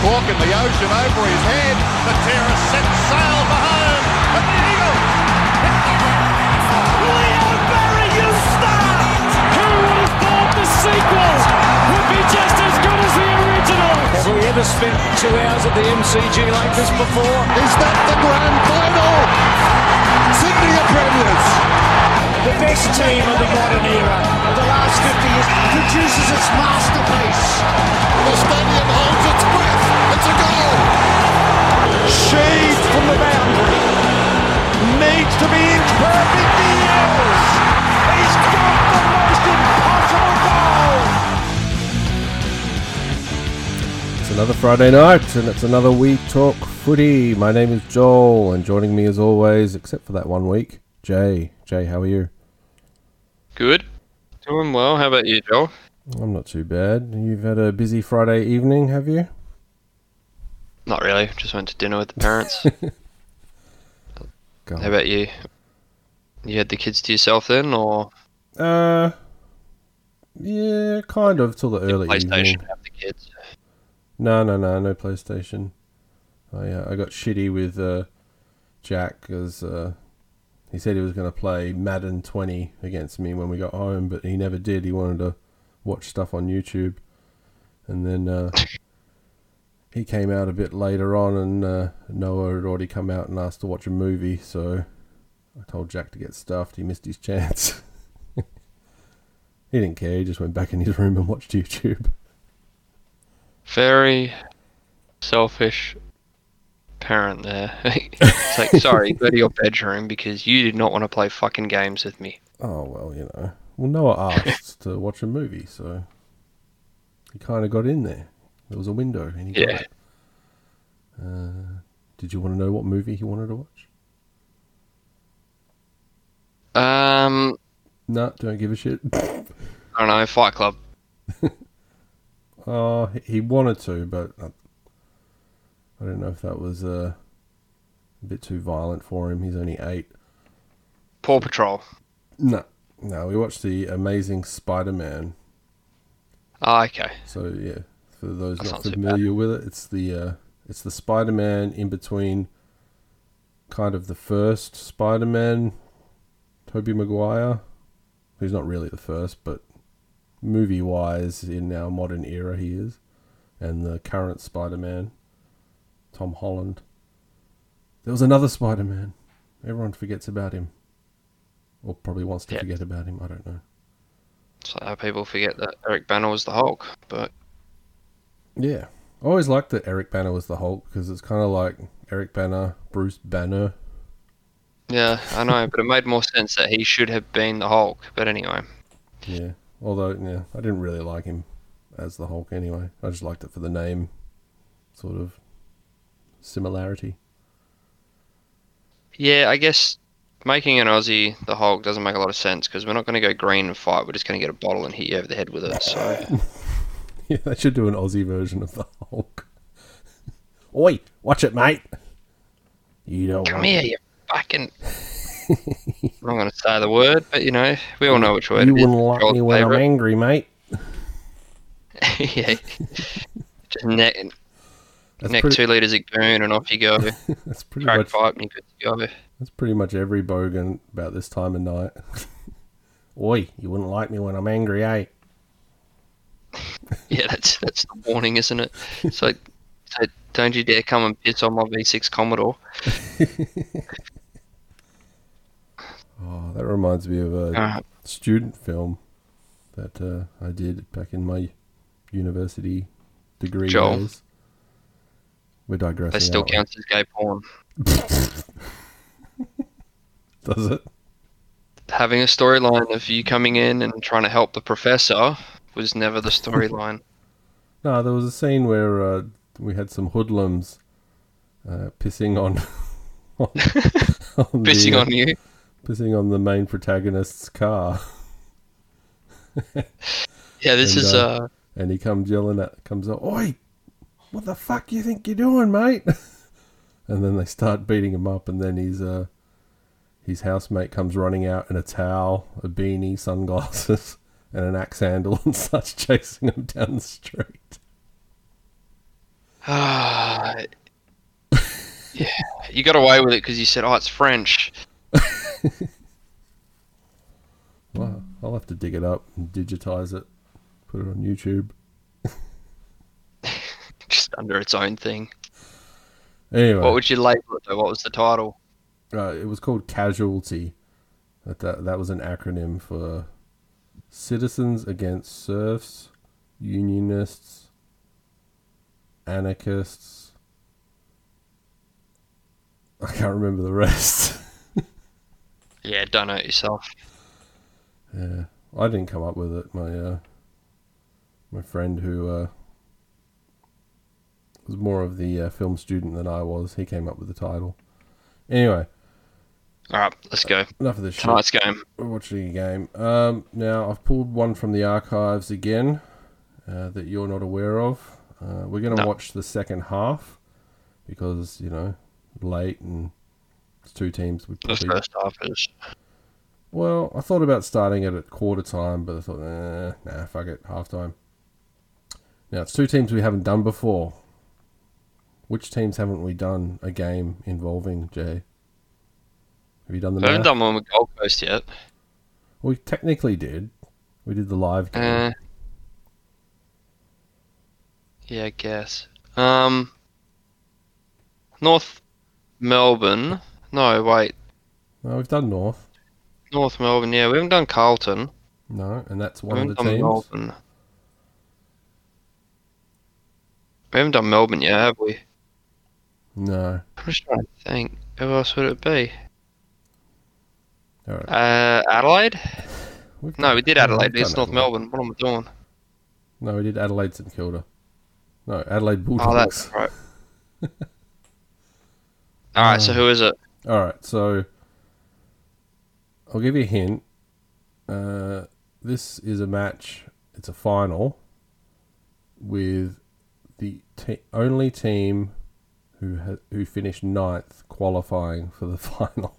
cork in the ocean over his head. The terror sets sail for home. And the eagle. Leo Barry, you start! Who would have thought the sequel would be just as good as the original? Have we ever spent two hours at the MCG like this before? Is that the grand final? Sydney are premiers. The best team of the modern era of the last 50 years produces its masterpiece. The stadium holds its breath. It's. Shaved from the boundary. Needs to be inch perfect. He is. He's got the most impossible goal. It's another Friday night, and it's another We Talk Footy. My name is Joel, and joining me as always, except for that one week, Jay. Jay, how are you? Good. Doing well. How about you, Joel? I'm not too bad. You've had a busy Friday evening, have you? Not really. Just went to dinner with the parents. How about you? You had the kids to yourself then, or Uh, yeah, kind of till the early PlayStation evening. have the kids? No, no, no, no PlayStation. I uh, I got shitty with uh, Jack because uh, he said he was going to play Madden 20 against me when we got home, but he never did. He wanted to watch stuff on YouTube, and then uh, he came out a bit later on, and uh, Noah had already come out and asked to watch a movie, so I told Jack to get stuffed. He missed his chance. he didn't care. He just went back in his room and watched YouTube. Very selfish parent there. it's like, sorry, go to your bedroom because you did not want to play fucking games with me. Oh well, you know. Well, Noah asked to watch a movie, so he kind of got in there. There was a window, and he got Yeah. it. Uh, did you want to know what movie he wanted to watch? Um, No, don't give a shit. I don't know. Fight Club. Oh, he- he wanted to, but I, I don't know if that was uh, a bit too violent for him. He's only eight. Paw Patrol. No, no. We watched the Amazing Spider-Man. Oh, okay. So yeah, for those That's not not familiar with it, it's the uh, it's the Spider-Man in between, kind of the first Spider-Man, Tobey Maguire, who's not really the first, but movie-wise in our modern era he is, and the current Spider-Man, Tom Holland. There was another Spider-Man. Everyone forgets about him, or probably wants to Yeah. forget about him. I don't know. So how people forget that Eric Bana was the Hulk, but Yeah. I always liked that Eric Bana was the Hulk because it's kind of like Eric Bana, Bruce Banner. yeah, I know. but it made more sense that he should have been the Hulk. But anyway. Yeah. Although, yeah, I didn't really like him as the Hulk anyway. I just liked it for the name sort of similarity. Yeah, I guess making an Aussie the Hulk doesn't make a lot of sense because we're not going to go green and fight. We're just going to get a bottle and hit you over the head with it. So Yeah, they should do an Aussie version of the Hulk. Oi, watch it, mate. You don't come want here, you fucking. I'm not going to say the word, but you know, we all know which word You it is. wouldn't like me when I'm angry, mate. yeah. Just neck, That's neck pretty, two litres of goon and off you go. that's pretty Crack much pipe and you good to go. That's pretty much every bogan about this time of night. Oi, you wouldn't like me when I'm angry, eh? Yeah, that's that's the warning, isn't it? Like, so don't you dare come and piss on my V6 Commodore. Oh, that reminds me of a Uh, student film that uh, I did back in my university degree Joel. days. We're digressing. that still counts as gay porn. Does it? having a storyline of you coming in and trying to help the professor was never the storyline. No, there was a scene where uh, we had some hoodlums uh, pissing on, on, on the, Pissing uh, on you. pissing on the main protagonist's car, Yeah, this and, is uh, uh and he comes yelling at, comes up, "Oi, what the fuck you think you're doing, mate?" and then they start beating him up, and then he's uh, his housemate comes running out in a towel, a beanie, sunglasses, and an axe handle, and starts chasing him down the street. Ah, yeah, you got away with it because you said, "Oh, it's French." Well, I'll have to dig it up and digitize it, put it on YouTube. Just under its own thing. Anyway, What would you label it? Though? What was the title? uh, it was called Casualty. That, that that was an acronym for Citizens Against Serfs, Unionists, Anarchists. I can't remember the rest. Yeah, don't know it yourself. yeah, I didn't come up with it. My uh, my friend who uh, was more of the uh, film student than I was, he came up with the title. Anyway, All right, let's go. enough of this shit. Tonight's game. We're watching a game. Um, now I've pulled one from the archives again uh, that you're not aware of. Uh, we're going to No. watch the second half because you know late and it's two teams. We The probably first half is. well, I thought about starting it at quarter time, but I thought, eh, nah, fuck it, half time. Now it's two teams we haven't done before. Which teams haven't we done a game involving Jay? Have you done the I haven't math? done one with Gold Coast yet. We technically did. We did the live game. Uh, yeah, I guess. Um, North Melbourne. No, wait. no, we've done North. North Melbourne. Yeah, we haven't done Carlton. No, and that's one of the teams. Melbourne. We haven't done Melbourne yet, have we? No. I'm just trying to think. Who else would it be? Right. Uh, Adelaide? We've No, we did Adelaide. It's North Melbourne. What am I doing? No, we did Adelaide St Kilda. No, Adelaide Bulldogs. Oh, that's right. All right, so Uh, who is it? All right, so I'll give you a hint. Uh, this is a match. It's a final with the te- only team who ha- who finished ninth qualifying for the final.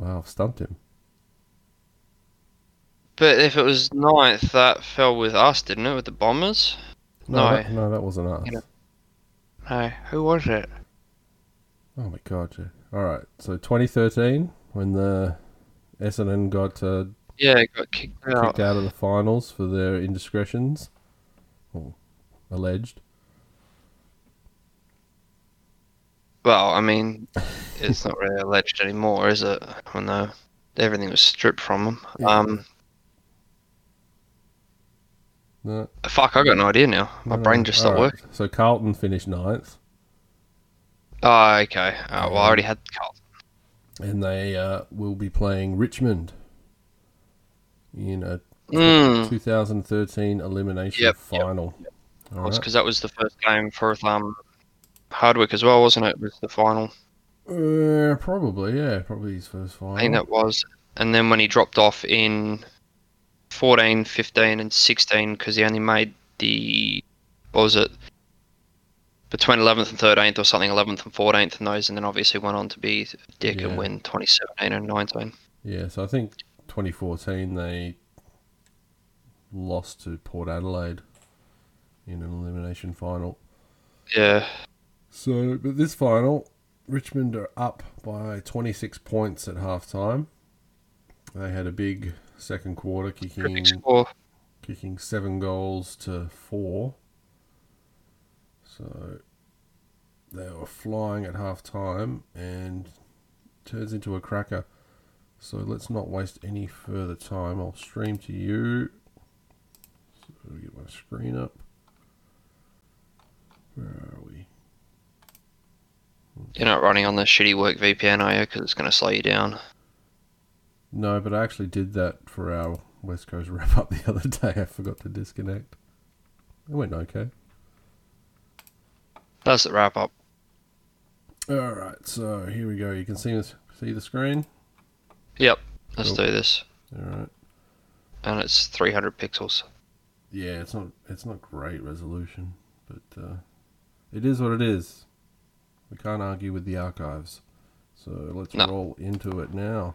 Wow, I've stumped him. But if it was ninth, that fell with us, didn't it? With the Bombers? No, No. that, no, that wasn't us. You know- No, who was it? Oh my god, Jay. All right, so 2013 when the Essendon got uh, Yeah, got kicked out. kicked out of the finals for their indiscretions, or alleged. Well, I mean, it's not really alleged anymore, is it? When the everything was stripped from them. Yeah. Um, No, fuck, I got no idea now. My no, brain just stopped right, working. So Carlton finished ninth, Oh, okay. Oh, well, I already had Carlton. and they uh, will be playing Richmond in a Mm. 2013 elimination Yep, yep, final. All right. because that was the first game for um Hardwick as well, wasn't it? Was the final. Uh, probably, yeah, probably his first final. I think that was. And then when he dropped off in 14, 15, and 16, because he only made the, what was it, between 11th and 13th or something, 11th and 14th and those, and then obviously went on to be Dick Yeah. and win 2017 and 19. Yeah, so I think 2014 they lost to Port Adelaide in an elimination final. Yeah. So, but this final, Richmond are up by 26 points at half time. They had a big second quarter, kicking kicking seven goals to four. So they were flying at half time and turns into a cracker. So let's not waste any further time. I'll stream to you. So get my screen up. Where are we? You're not running on the shitty work VPN, are you? Because it's going to slow you down. No, but I actually did that for our West Coast wrap up the other day. I forgot to disconnect. It went okay. That's the wrap up. All right, so here we go. You can see this, see the screen. Yep. Let's Cool. do this. All right. And it's 300 pixels. Yeah, it's not it's not great resolution, but uh, it is what it is. We can't argue with the archives. So let's No. roll into it now.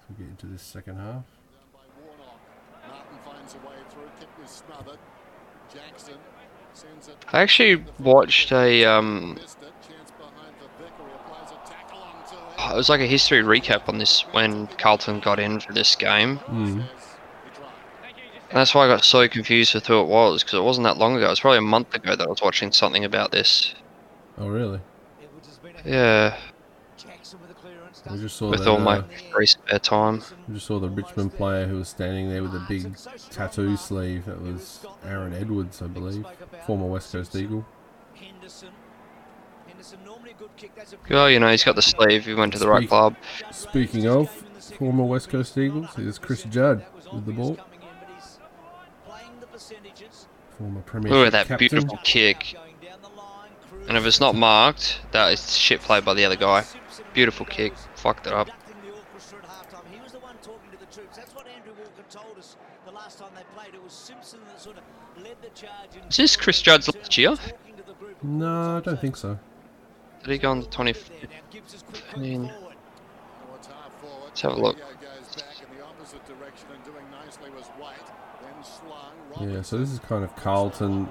So we get into this second half. Martin finds I actually watched a um, it was like a history recap on this when Carlton got in for this game. Mm. And that's why I got so confused with who it was because it wasn't that long ago. It was probably a month ago that I was watching something about this. Oh, really? Yeah, We just saw with that. all my uh, free spare time. we just saw the Richmond player who was standing there with a big tattoo sleeve. That was Aaron Edwards, I believe, former West Coast Eagle. Well, you know, he's got the sleeve. He went to the right club. Speaking of former West Coast Eagles, here's Chris Judd with the ball. Former Premiership Look at that captain. beautiful kick. And if it's not marked, that is shit played by the other guy. Beautiful kick. Fucked it up. Is this Chris Judd's last year? No, I don't think so. Did he go on the 20? I mean, let's have a look. Yeah, so this is kind of Carlton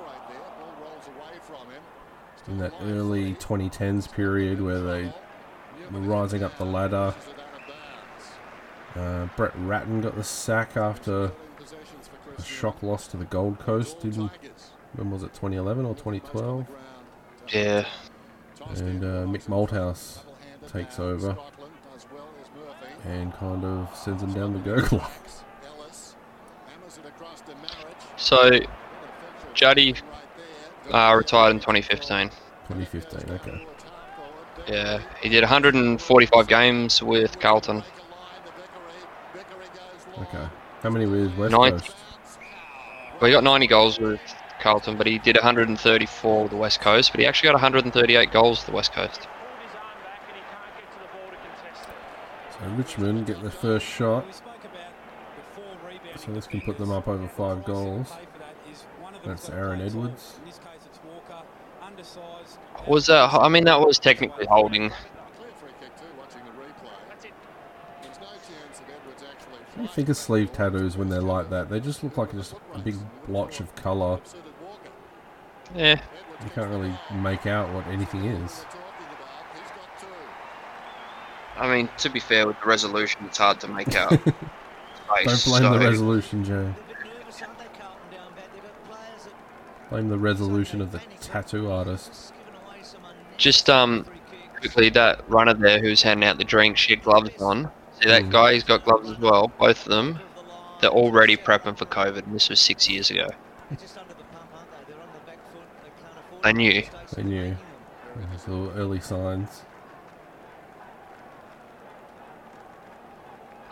in that early 2010s period where they were rising up the ladder. Uh, Brett Ratten got the sack after a shock loss to the Gold Coast in when was it 2011 or 2012? Yeah. And uh, Mick Malthouse takes over and kind of sends them down the gurgle. So, Juddy uh, retired in 2015. 2015, okay. Yeah, he did 145 games with Carlton. Okay. How many with West Nine. Coast? Well, he got 90 goals with Carlton, but he did 134 with the West Coast. But he actually got 138 goals with the West Coast. So Richmond get their first shot. So this can put them up over five goals. That's Aaron Edwards. Was that? I mean, that was technically holding. What do you think of sleeve tattoos when they're like that? They just look like just a big blotch of colour. Yeah, You can't really make out what anything is. I mean, to be fair, with the resolution, it's hard to make out. Don't blame the resolution, Joe. Blame the resolution of the tattoo artist. Just um, quickly, that runner there who's handing out the drink, she had gloves on. See that Mm. guy? He's got gloves as well. Both of them. They're already prepping for COVID, and this was six years ago. I knew. I knew. There's little early signs.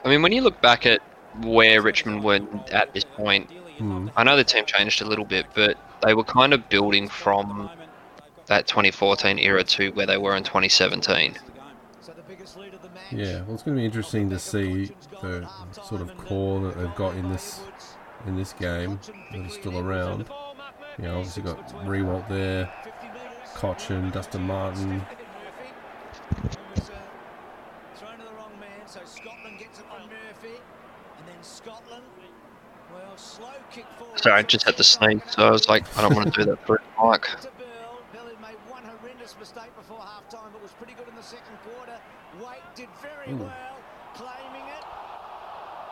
I mean, when you look back at where Richmond were at this point, Hmm. I know the team changed a little bit, but they were kind of building from that 2014 era to where they were in 2017. Yeah, well, it's going to be interesting to see the sort of core that they've got in this in this game that is still around. You know, obviously got Riewoldt there, Cotchin, Dustin Martin. Thrown to the wrong man, so Scotland gets it from Murphy, and then Scotland, well, slow kick forward. Sorry, I just had to sneeze, so I was like, I don't want to do that for Mike. To Bill. Bill had made one horrendous mistake before half time, but was pretty good in the second quarter. Waite did very hmm. Ooh. it,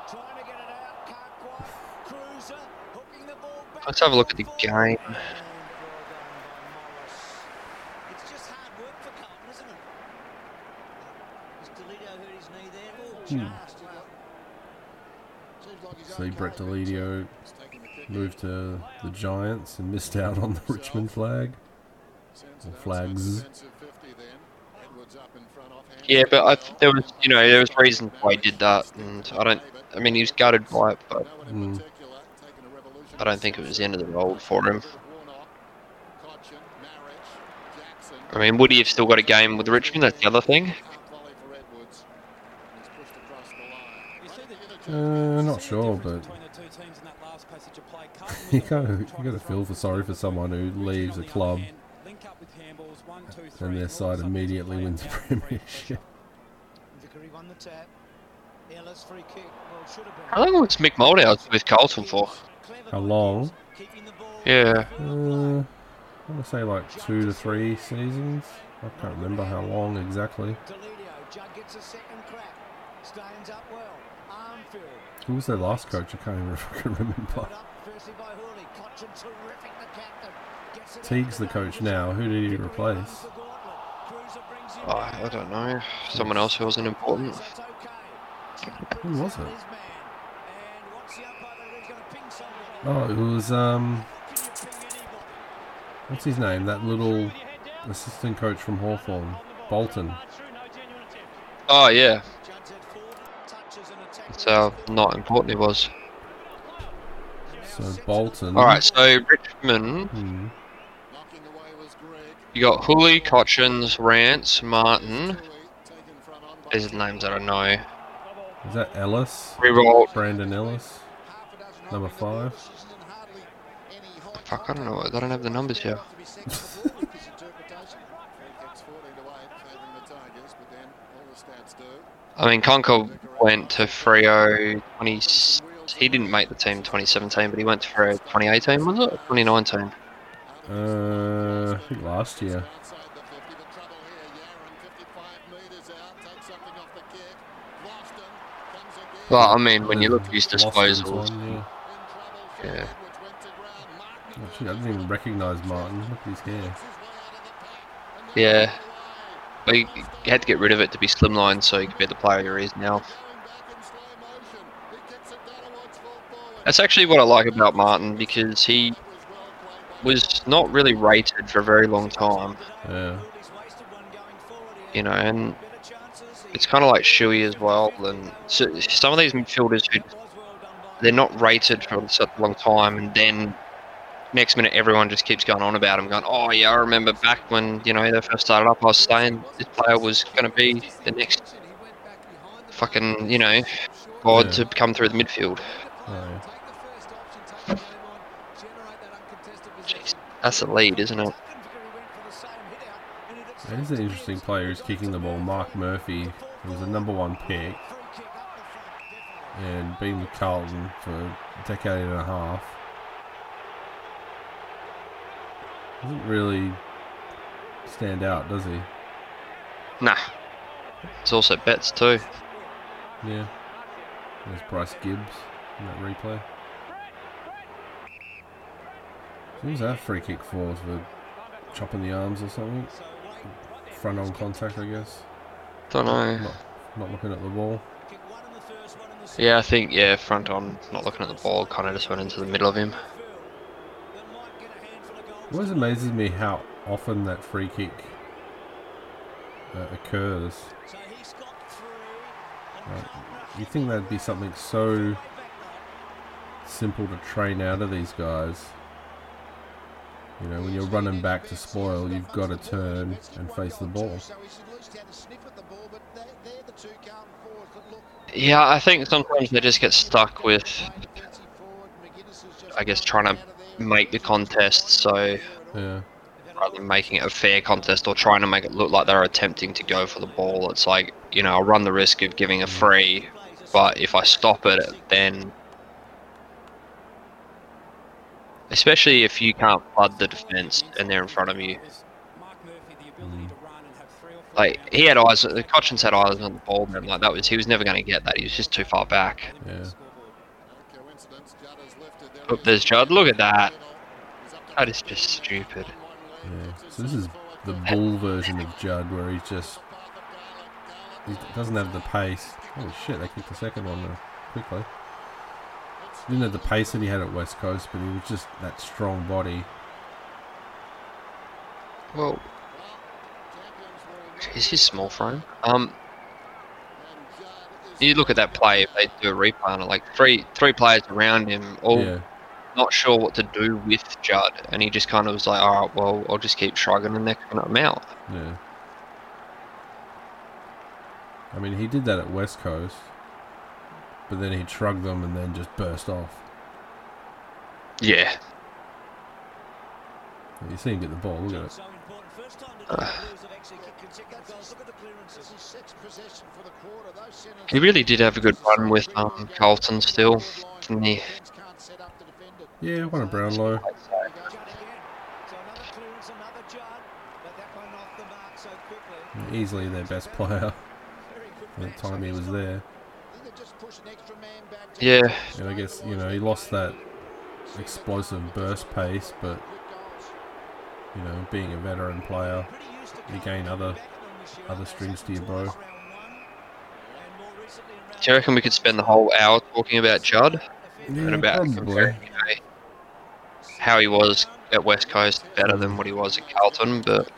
trying to get it out, can't quite. Kreuzer hooking the ball back. Let's have a look at the game. It's just hard work for Carlton, isn't it? Has Deledio hurt his knee there? Oh, just. See Brett Deledio moved to the Giants and missed out on the Richmond flag. Or flags. Yeah, but I th- there was, you know, there was reasons why he did that, and I don't. I mean, he was gutted by it, but Mm. I don't think it was the end of the road for him. I mean, would he have still got a game with Richmond? That's the other thing. Uh, not sure, but you kind of you got to feel for sorry for someone who leaves a club and their side immediately wins the premiership. Vickery won the tap. Ellis free kick. Well, should have been. How long was Mick Malthouse with Carlton for? How long? Yeah. Uh, I want to say like two to three seasons. I can't remember how long exactly. Deledio, Judd gets a second crack. Stains up well. Armfield. Who was their last coach? I can't even fucking remember. Put up firstly by Hurley. Cotchin terrific, the captain. Gets it Teague's the coach now. Who did he replace? for Garlett. Kreuzer brings him Oh. I don't know. Someone else who wasn't important. Who was it? His man. And what's the umpire that he's going to ping somebody? Oh, it was um, Can you ping anybody? what's his name? That little assistant coach from Hawthorn, Bolton. Oh yeah. Judd said forward touches and attack. That's how not important he was. So Bolton. All right. So Richmond, Hmm. you got Houli, Cotchins, Rance, Martin. These are the names that I know. Is that Ellis? Riewoldt. Brandon Ellis, number five. Fuck, I don't know. I don't have the numbers here. I mean, Conca went to Freo 20. He didn't make the team 2017, but he went to Freo 2018, was it? 2019? Uh, I think last year. Well, I mean, when you look at his disposals, one, yeah. yeah. Oh, I didn't even recognise Martin. Look at his hair. Yeah. He had to get rid of it to be slimline so he could be the player he is now. That's actually what I like about Martin because he was not really rated for a very long time, Yeah. you know, and it's kind of like Shuey as well. And so, some of these midfielders who they're not rated for such a long time, and then next minute everyone just keeps going on about him, going, "Oh yeah, I remember back when you know they first started up, I was saying this player was going to be the next fucking you know god Yeah. to come through the midfield." Oh. Jeez, that's a lead, isn't it? Yeah, He's an interesting player who's kicking the ball. Mark Murphy, he was a number one pick and been with Carlton for a decade and a half. Doesn't really stand out, does he? Nah. It's also bets too. Yeah. There's Bryce Gibbs in that replay. What was that free kick for? For chopping the arms or something? Front on contact, I guess. Don't know. Not, not looking at the ball. Yeah, I think yeah, front on, not looking at the ball, kind of just went into the middle of him. It always amazes me how often that free kick uh, occurs. Like, you think that'd be something so simple to train out of these guys. You know, when you're running back to spoil, you've got to turn and face the ball. Yeah, I think sometimes they just get stuck with, I guess, trying to make the contest so Yeah, rather than making it a fair contest or trying to make it look like they're attempting to go for the ball. It's like, you know, I'll run the risk of giving a free, but if I stop it, then. Especially if you can't flood the defence and they're in front of you. Mm. Like, he had eyes, the Cotchin's had eyes on the ball, and like, that was, he was never going to get that. He was just too far back. yeah. Oh, there's Judd, look at that. That is just stupid. Yeah. So this is the bull version of Judd, where he's just he doesn't have the pace. Oh shit! They kicked the second one there quickly. He didn't have the pace that he had at West Coast, but he was just that strong body. Well, is his small frame? Um, you look at that play. If they do a replay on it, like three three players around him, all Yeah, not sure what to do with Judd, and he just kind of was like, "All right, well, I'll just keep shrugging and they're coming him out." yeah. I mean, he did that at West Coast, but then he shrugged them and then just burst off. Yeah, You see him get the ball. Look at it. he really did have a good run with um Carlton still, didn't he? Yeah, one a Brownlow. Judd again. So another clearance, another Judd, but that one off the mark so quickly. Easily their best player at the time he was there. Yeah, And I guess, you know, he lost that explosive burst pace, but, you know, being a veteran player, you gain other other strings to your bow. do you reckon we could spend the whole hour talking about Judd and about probably. comparing, you know, how he was at West Coast better than what he was at Carlton? But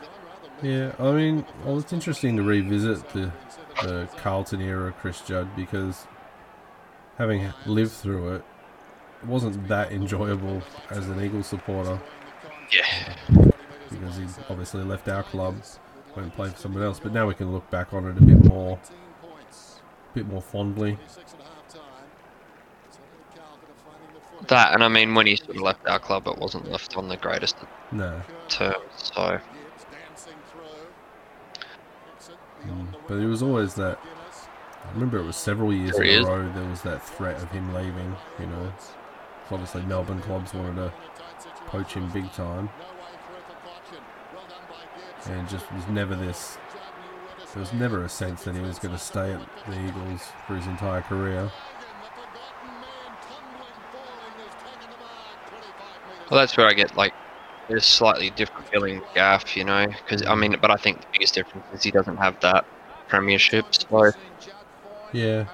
Yeah, I mean, well, it's interesting to revisit the, the Carlton era Chris Judd because having lived through it, it wasn't that enjoyable as an Eagles supporter yeah, because he obviously left our club, went and played for someone else. But now we can look back on it a bit more, a bit more fondly. That and I mean when he sort of left our club, it wasn't left on the greatest No, terms. So mm, but it was always that. I remember it was several years There in a row there was that threat of him leaving. You know, obviously Melbourne clubs wanted to poach him big time. and just was never this. There was never a sense that he was going to stay at the Eagles for his entire career. Well, that's where I get like a slightly different feeling with Gaff, you know, because I mean, but I think the biggest difference is he doesn't have that premiership. So Yeah,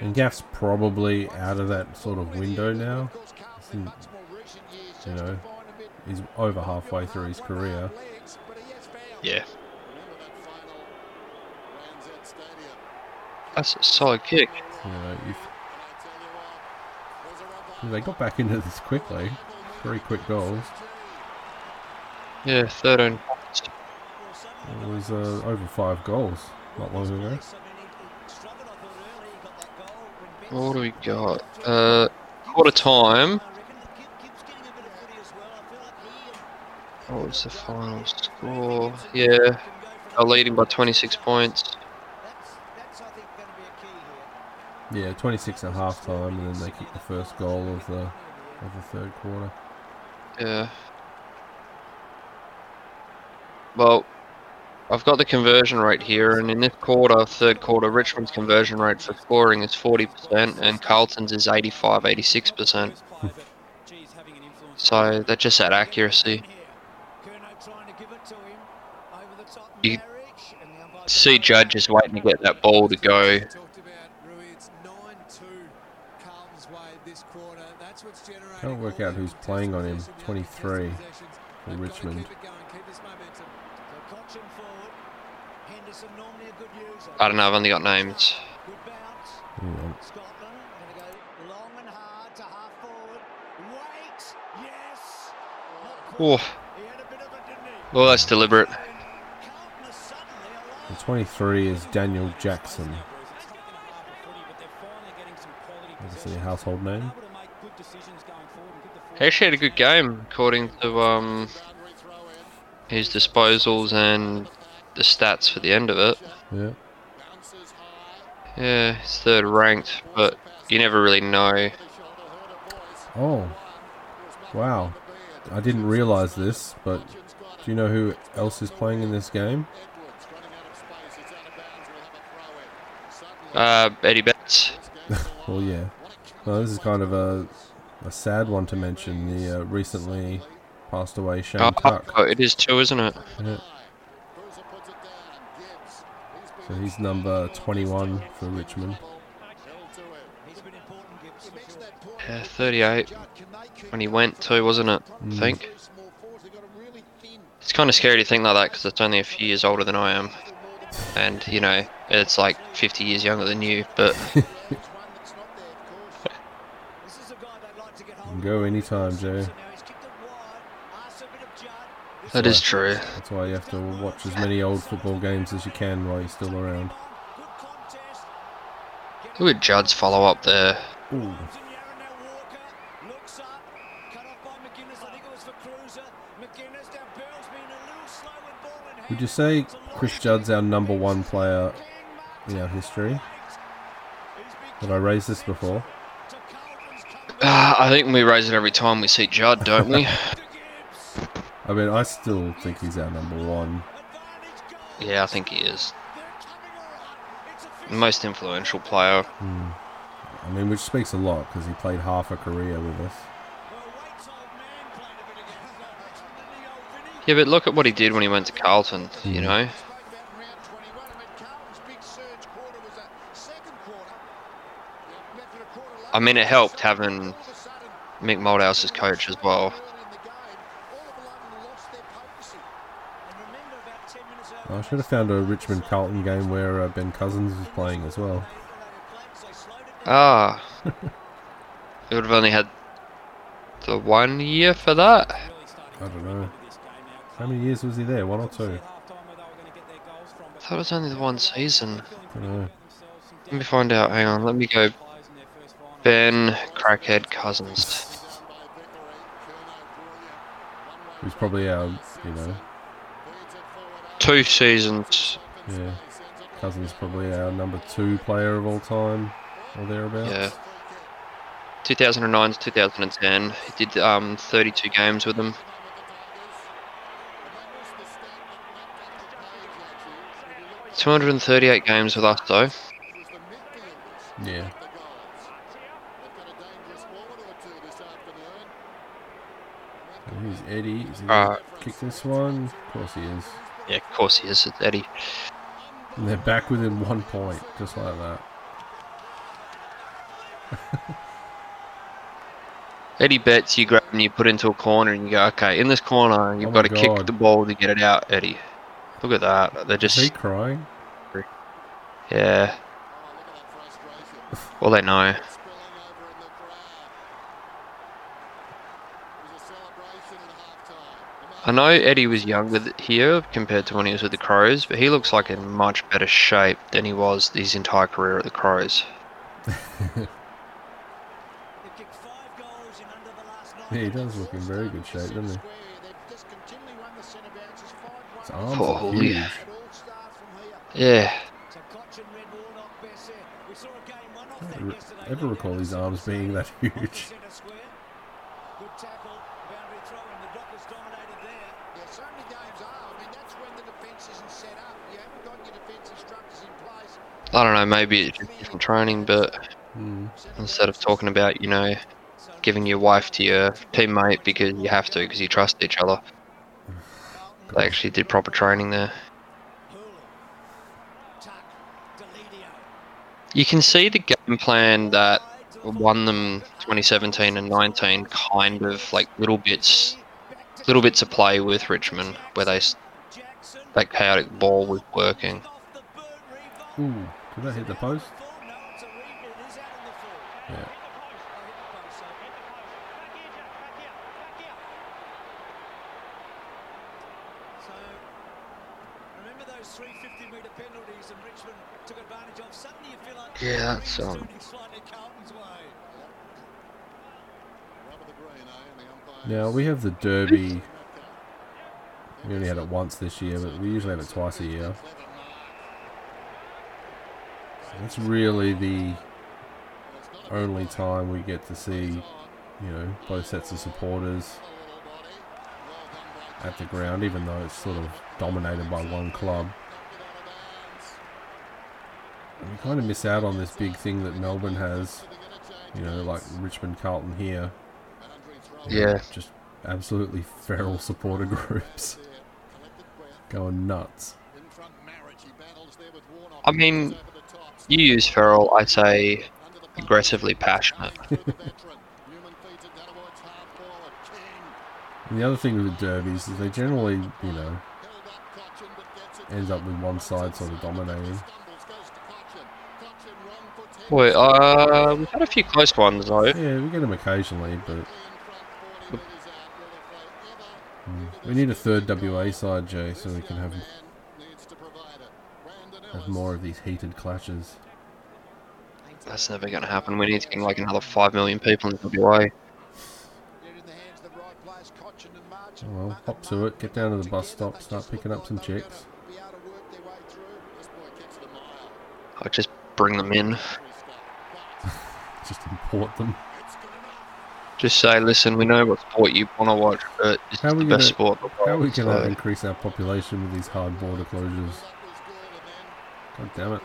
and Gaff's probably out of that sort of window now. You know, he's over halfway through his career. yeah, that's a solid kick. You know, if they got back into this quickly, very quick goals. Yeah, thirteen. It was uh, over five goals not long ago. What do we got? Uh, quarter time. What was the final score? Yeah, they're leading by 26 points. Yeah, 26 at half time, and then they kicked the first goal of the of the third quarter. Yeah. Well, I've got the conversion rate here, and in this quarter, third quarter, Richmond's conversion rate for scoring is 40%, and Carlton's is 85, 86%. So they're just at accuracy. You see just waiting to get that ball to go. Can't work out who's playing on him. 23 for Richmond. I don't know, I've only got names. Hang on. Going to go long and hard to half forward. Wait, Oh, quite. He had a bit of it, didn't he? well, that's deliberate. Carlton are suddenly alive. The 23 is Daniel Jackson. Obviously a household name. He actually had a good game, according to um, his disposals and the stats for the end of it. Yeah. Yeah, he's third ranked, but you never really know. Oh. Wow. I didn't realise this, but do you know who else is playing in this game? Uh, Eddie Betts. Well, yeah. Well, this is kind of a, a sad one to mention. The uh, recently passed away Shane Oh, Tuck. oh, it is too, isn't it? Yeah. So he's number 21 for Richmond. Yeah, 38 when he went too, wasn't it? I think. It's kind of scary to think like that because it's only a few years older than I am, and you know it's like 50 years younger than you. But This is a guy they'd like to get You hold can go anytime, Joe. So now he's kicked it wide. Asks a bit of Judd. that is true. That's why you have to watch as many old football games as you can while you're still around. Who at Judd's follow up there. Ooh. Comes in Yarran now, Walker. Looks up. Cut off by McGuinness. I think it was for Kreuzer. McGuinness. Now Bell's been a little slow with ball in hand. Would you say Chris Judd's our number one player in our history? Have I raised this before? To Carlton Uh, I think we raise it every time we see Judd, don't we? I mean, I still think he's our number one. yeah, I think he is. Most influential player. I mean, which speaks a lot because he played half a career with us. Yeah, but look at what he did when he went to Carlton, you know? I mean, it helped having Mick Malthouse as coach as well. I should have found a Richmond Carlton game where uh, Ben Cousins was playing as well. Ah. he would have only had the one year for that. I don't know. How many years was he there? One or two? I thought it was only the one season. I don't know. Let me find out. Hang on. Let me go. Ben Crackhead Cousins. He's probably our, you know, Two seasons. yeah. Cousins probably our number two player of all time, or thereabouts. Yeah. 2009 to 2010. He did um 32 games with them. Two hundred and thirty-eight games with us though. Yeah. Who's Eddie? Is he Uh, kick this one? Of course he is. Yeah, of course he is. It's Eddie. And they're back within one point, just like that. Eddie Betts you grab and you put into a corner and you go, okay, in this corner you've Oh got to kick the ball to get it out, Eddie. Look at that. They're Is he just crying? yeah. Well, they know. I know Eddie was younger here compared to when he was with the Crows, but he looks like in much better shape than he was his entire career at the Crows. Yeah, he does look in very good shape, doesn't he? His arms are Holy. huge. Yeah. re- ever recall his arms being that huge. Good tackle, boundary throw, and the Dockers dominated there. Yeah, so many games are. I mean, that's when the defence isn't set up. You haven't got your defensive structures in place. I don't know, maybe it's just different training, but Hmm. instead of talking about, you know, giving your wife to your teammate because you have to, because you trust each other, they actually did proper training there. You can see the game plan that won them 2017 and 19 kind of like little bits little bits of play with Richmond where they that chaotic ball was working. Off the boot, Riewoldt. Ooh, did that hit the post? Full, no, it's a rebound. It is out on the full. Yeah. So, remember those 350 metre penalties and Richmond took advantage of? Suddenly you feel like Yeah, that's, wind's um, turning slightly Carlton's way. Now we have the Derby. We only had it once this year, but we usually have it twice a year. It's really the only time we get to see, you know, both sets of supporters at the ground, even though it's sort of dominated by one club. And we kind of miss out on this big thing that Melbourne has, you know, like Richmond Carlton here. You know, Yeah. Just absolutely feral supporter groups going nuts. I mean, you use feral, I say aggressively passionate. And the other thing with derbies is they generally, you know, ends up with one side sort of dominating. Boy, uh, we've had a few close ones though. Yeah, we get them occasionally, but Mm. we need a third WA side, Jay, so we can have have more of these heated clashes. That's never going to happen. We need to get like another 5 million people in WA. The hands of the right players, Cotchin and March. Oh well, hop to it, get down to the bus stop, start picking up some chicks. Be able to work their way through. This boy kicks the mile. I'll just bring them in. Just import them. Just say, listen, we know what sport you want to watch, but it's How are the we gonna- sport. in the How are we going to so- increase our population with these hard border closures? God damn it.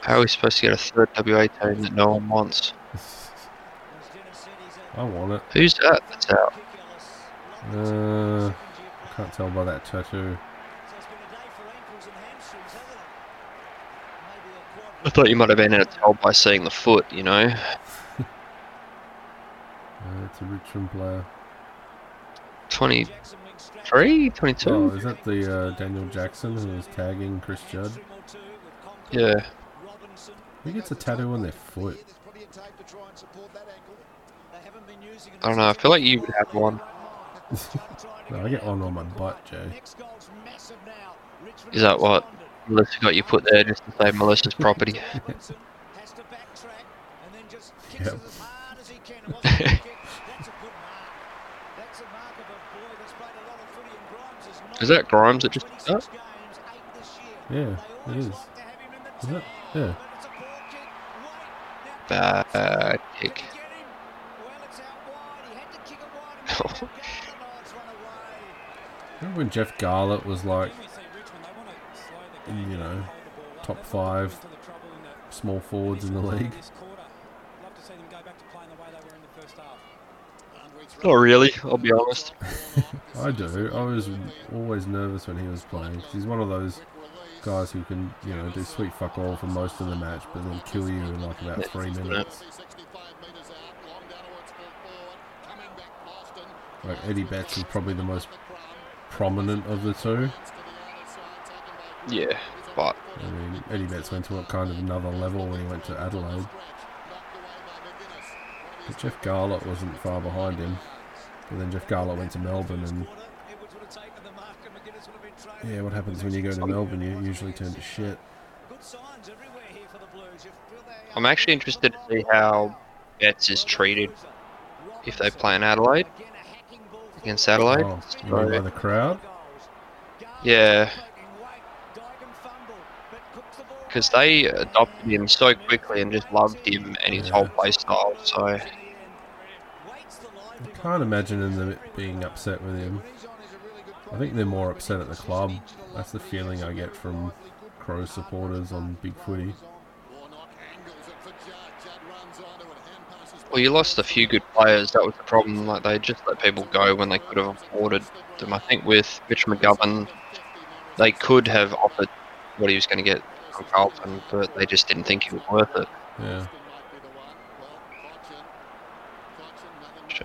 How are we supposed to get a third WA team that no one wants? I want it. Who's that? That's out. Uh, I can't tell by that tattoo. I thought you might have been able to tell by seeing the foot, you know? Uh, it's a Richmond player. 23? 22? Oh, is that the uh, Daniel Jackson who was tagging Chris Judd? Yeah. Who gets a tattoo on their foot? I don't know. I feel like you would have one. No, I get one on my butt, Jay. Is that what Melissa got you put there just to save Melissa's property? has to backtrack and then just kicks Yep. it as hard as he can. It wasn't a good kick. That's a good mark. That's a mark of a boy that's played a lot of footy and Grimes is that Grimes that just did 26 that? games, eight this year. Yeah, They it always is. like to have him in the Is it? Yeah. but it's a ball kick. Wait, now Bad can kick. he get him? Well, it's out wide. He had to kick it wide and then Garland Knights run away. Remember when Jeff Garlett was like, you know, top five small forwards in the league? Not really, I'll be honest. I do. I was always nervous when he was playing he's one of those guys who can, you know, do sweet fuck all for most of the match, but then kill you in like about three minutes. Like Eddie Betts is probably the most prominent of the two. Yeah, but I mean, Eddie Betts went to a kind of another level when he went to Adelaide. But Jeff Garlett wasn't far behind him. But then Jeff Garlett went to Melbourne, and Edwards would have taken the mark and McGuinness would have been thrown. yeah, what happens when you go to Melbourne? You usually turn to shit. Good signs everywhere here for the Blues. You feel they I'm actually interested to see how Betts is treated if they play in Adelaide Again, a hacking ball for against Adelaide. Oh, mean by the crowd? Yeah, because they adopted him so quickly and just loved him and his whole play style. So I can't imagine them being upset with him. I think they're more upset at the club. That's the feeling I get from Crow supporters on Big Footy. Well, you lost a few good players. That was the problem. Like they just let people go when they could have afforded them. I think with Mitch McGovern, they could have offered what he was going to get Carlton, but they just didn't think it was worth it. Yeah.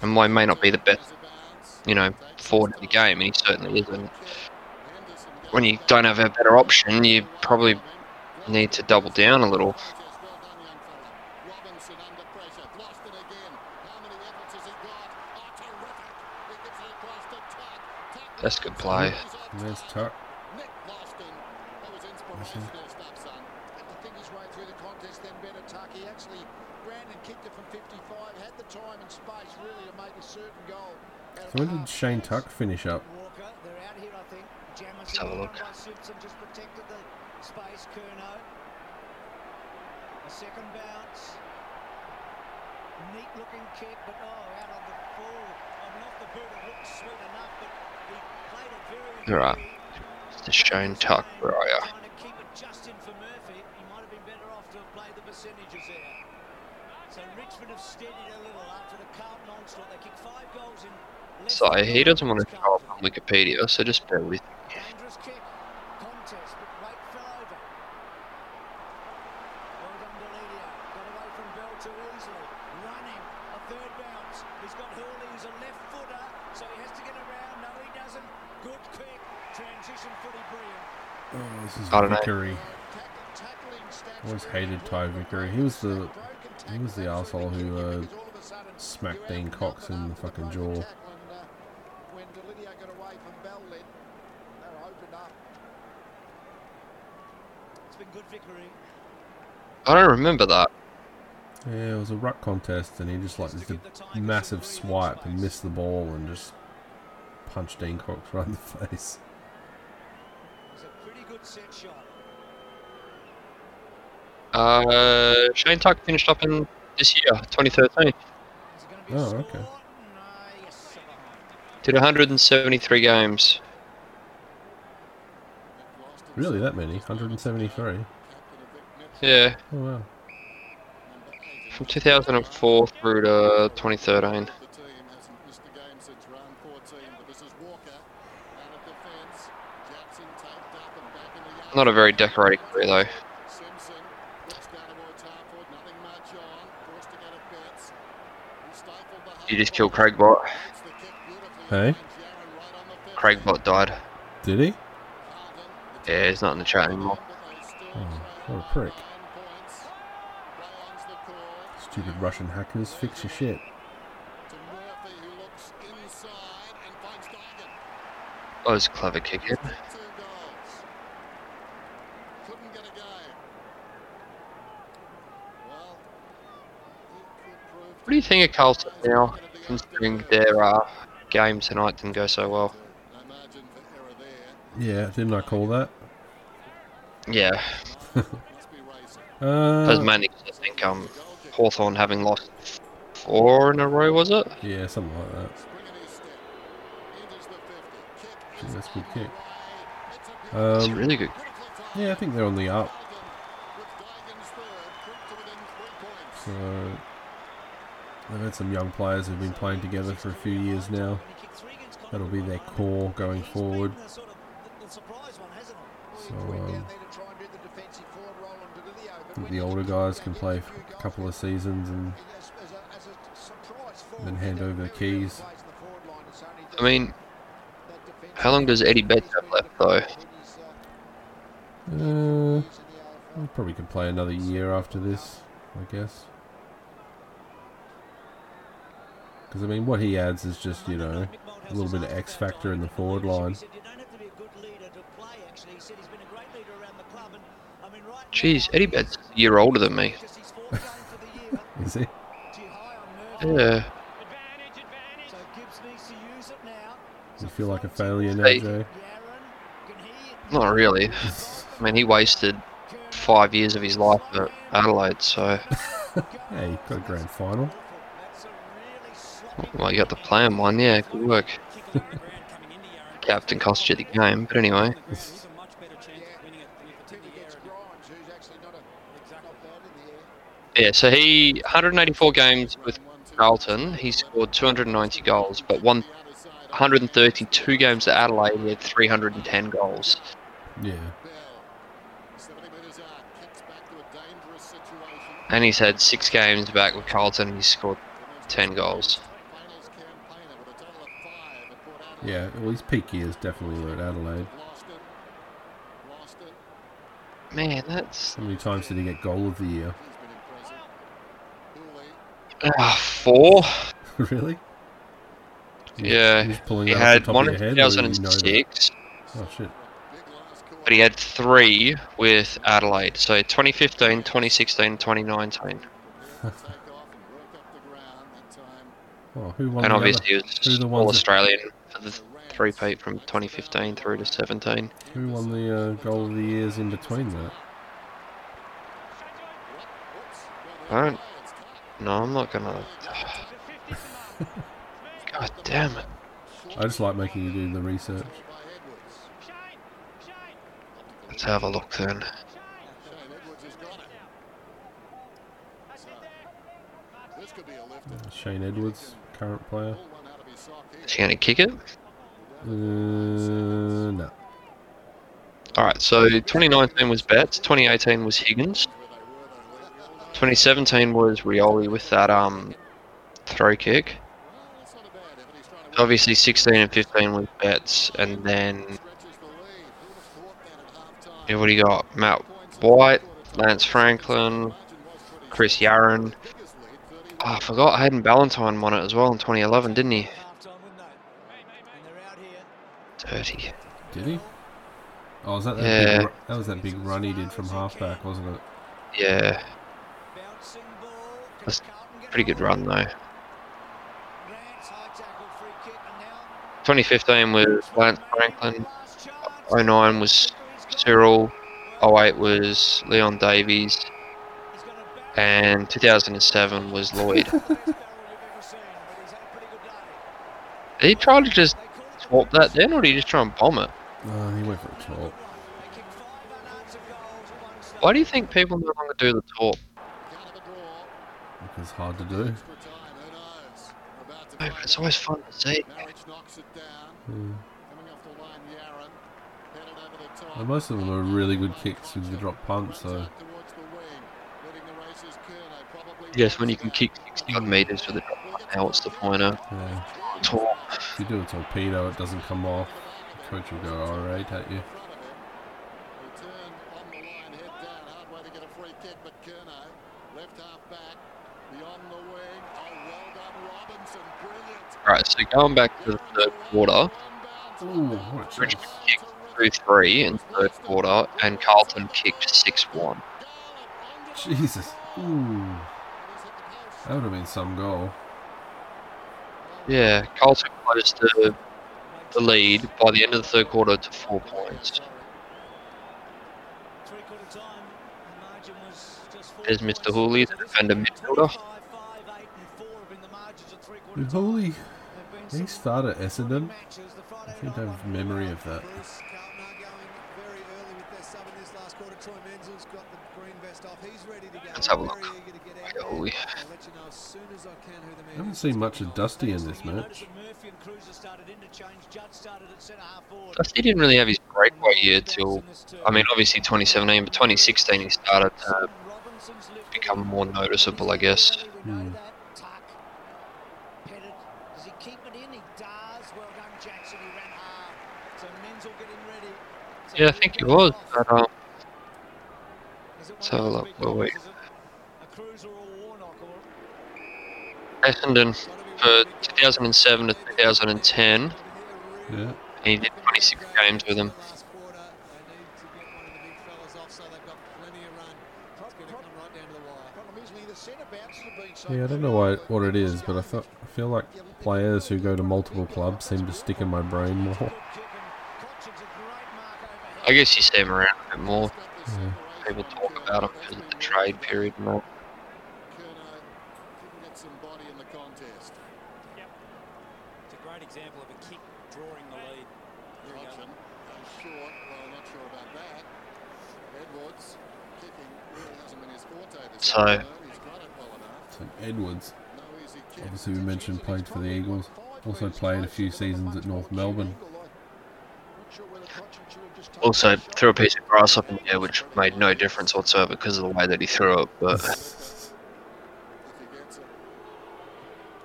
And Moy may not be the best, you know, forward in the game, and he certainly isn't. When you don't have a better option, you probably need to double down a little. That's good play. There's Tuck. So when did Shane Tuck finish up? They're out here, I think. Let's have a look. by Simpson the A second bounce. Neat looking kick, but oh, out on the full. I mean, off the boot, it looked sweet enough, but he played it very. All right. very- It's Shane Tuck, where are ya? Trying to keep it just in for Murphy. He might have been better off to have played the percentages there. So Richmond have steadied a little after the Carlton onslaught. They kicked five goals in less So than he five doesn't want to minutes, show up on Wikipedia, so just bear with me. Dangerous kick. Contest, but Waite fell over. Well done, Deledio. Got away from Bell too easily. Running. A third bounce. He's got Hurley, who's a left footer, so he has to get around. No, he doesn't. Good kick. Transition footy, brilliant. Oh, this is I don't know. Always hated Ty Vickery. He was the he was the asshole who uh, smacked Dean Cox in the fucking jaw. When Deledio got away from Bell then, they were opened up. It's been good victory. I don't remember that. Yeah, it was a ruck contest, and he just like did a massive swipe and missed the ball and just punched Dean Cox right in the face. It's a pretty good set shot. Uh, Shane Tuck finished up in this year, 2013. Oh, okay. Did 173 games. Really, that many? 173. Yeah, Oh wow. from 2004 through to 2013. The team hasn't missed a game since round 14, but this is Walker out of defence. Jackson taped up and back in the yard. Not a very decorating career though. Simpson looks down towards Hartford, nothing much on. Forced to go to Betts. He stifled the You just killed Craig Bott. Hits the kick beautifully. Hey, Finds Yarran right on the fence. Craig Bott died. did he? Yeah, he's not in the chat anymore. Oh, what a prick. nine points. Bryan's the call. Stupid Russian hackers, fix your shit. To Murphy, who looks inside and finds Dygan. That was a clever kick in. Two goals. Couldn't get a game. Well, he could prove What do you think of Carlton now, considering their uh, game tonight didn't go so well? no margin for error there. Yeah, didn't I call that? Yeah. Uh, as I think um, Hawthorn having lost four in a row, was it? yeah, something like that. Spring in his step. Enters the 50. Kick Gee, that's a good kick. away. It's a It's Um, really good. yeah, I think they're on the up. With Dygan's third, quick to within three points. So they've had some young players who've been playing together for a few years now. That'll be their core going forward. So um, the older guys can play for a couple of seasons and then hand over the keys. I mean, how long does Eddie Betts have left though? Uh, probably could play another year after this, I guess. Because I mean, what he adds is just you know a little bit of X factor in the forward line. Jeez, Eddie Betts a year older than me. Is he? Yeah, You feel like a failure now, Hey. Joe? not really. I mean, he wasted five years of his life at Adelaide, so Hey, got a grand final. Well, you got the plan one. Yeah, good work. Captain cost you the game, but anyway. Yeah, so he 184 games with Carlton. He scored 290 goals, but one 132 games at Adelaide. He had 310 goals. Yeah. 70 metres out, kicks back to a dangerous situation. And he's had six games back with Carlton. he scored 10 goals. Finals campaigner with a total of five at Port Adelaide. Yeah, well, his peak years definitely were at Adelaide. Lost it. Lost it. Man, that's How many times did he get goal of the year? He's been impressive. Houli. uh, four. really? Yeah, just pulling He that off the had one in your head, or you know 2006, Oh shit! Big last quarter. but he had three with Adelaide. So 2015, 2016, 2019. And broke up the ground that time. Oh, who won And obviously he was all ones that- Australian for the three-peat from 2015 through to 17. Who won the uh, goal of the years in between that? I don't. No, I'm not gonna. God damn it. I just like making you do the research. Let's have a look then. Shane Edwards has got it. So, this could be a lifter. Shane Edwards, current player. Is he gonna kick it? Uh, no. Alright, so 2019 was Betts, 2018 was Higgins, 2017 was Rioli with that um throw kick. That's not a bad effort. He's trying to Obviously 16 and 15 was Betts, and then stretches the lead. Who'd have thought that at half-time? yeah, what do you got? Matt White, Lance Franklin, Chris Yarran. Biggest lead, 31. Oh, I forgot Hayden Ballantyne won it as well in 2011, didn't he? Dirty. Did he? Oh, was that that Yeah. big? That was that big run he did from halfback, wasn't it? Yeah, That's pretty good run though. 2015 was Lance Franklin. 09 was Cyril. 08 was Leon Davis. And 2007 was Lloyd. He tried to just swap that then, or did he just try and bomb it? Oh, he went for a talk. Why do you think people no longer do the talk? Because it's hard to do. No, it's always fun to see. Maric knocks it down. Mm. Coming off the line, Yarran. Headed over the top. And most of them are really good kicks with the drop punt, so Towards the wing. The race is Curnow, probably Yes, when you can kick 60 odd meters with a drop punt, now what's the pointer? yeah. Talk. If you do a torpedo, it doesn't come off. The coach will go alright at you. Return on the line, head down. Hard way to get a free kick, but Curnow, left half back, beyond the wing. Oh, well done, Robinson. Brilliant. Right, so going back to the third quarter, Ooh, what a Richmond chance. kicked 2 3 in the third quarter, and Carlton kicked 6 1. Jesus. Ooh. That would have been some goal. Yeah, Carlton closed the, the lead by the end of the third quarter to 4 points. There's Mr. Houli, the defender midfielder. Holy, he started Essendon? I think I have memory of that. Bruce Carlton are going very early with their sub in this last quarter. Troy Menzel's got the green vest off. He's ready to go. Let's have a look. eager to get out Yeah. Houli. I'll let you know as soon as I can who the man I haven't seen much of Dusty in this match. Dusty didn't really have his breakaway year till, I mean, obviously 2017, but 2016 he started to become more noticeable, I guess. Hmm. Does he keep it in? He does. Well done, Jackson. He ran hard. So Menzel getting ready. So Yeah, I think he was. But, um, Is it one so, look, big well, goals, wait. is it? A Kreuzer or Warnock or Essendon for 2007 to 2010, Yeah. and he did 26 games with him. Last quarter, they need to get one of the big fellas off so they've got plenty of run. It's going to come right down to the wire. Problem is, Lee, the centre backs have been so Yeah, I don't know why, what it is, but I, thought, I feel like players who go to multiple clubs seem to stick in my brain more. kick and Cotchin's a great mark overhead. I guess you see them around a bit more. Yeah. People talk about them because of the trade period and all. Curnow couldn't get some body in the contest. It's a great example of a kick drawing the lead. Here we go. Hodgson goes short. Well, not sure about that. Edwards kicking really hasn't been his forte this So- afternoon. He's got it well enough. So Edwards, No easy kick. obviously we mentioned, played for the Eagles. Also played a few seasons at North Melbourne. Also threw a piece of grass up in the air, which made no difference whatsoever because of the way that he threw it. But If he gets it.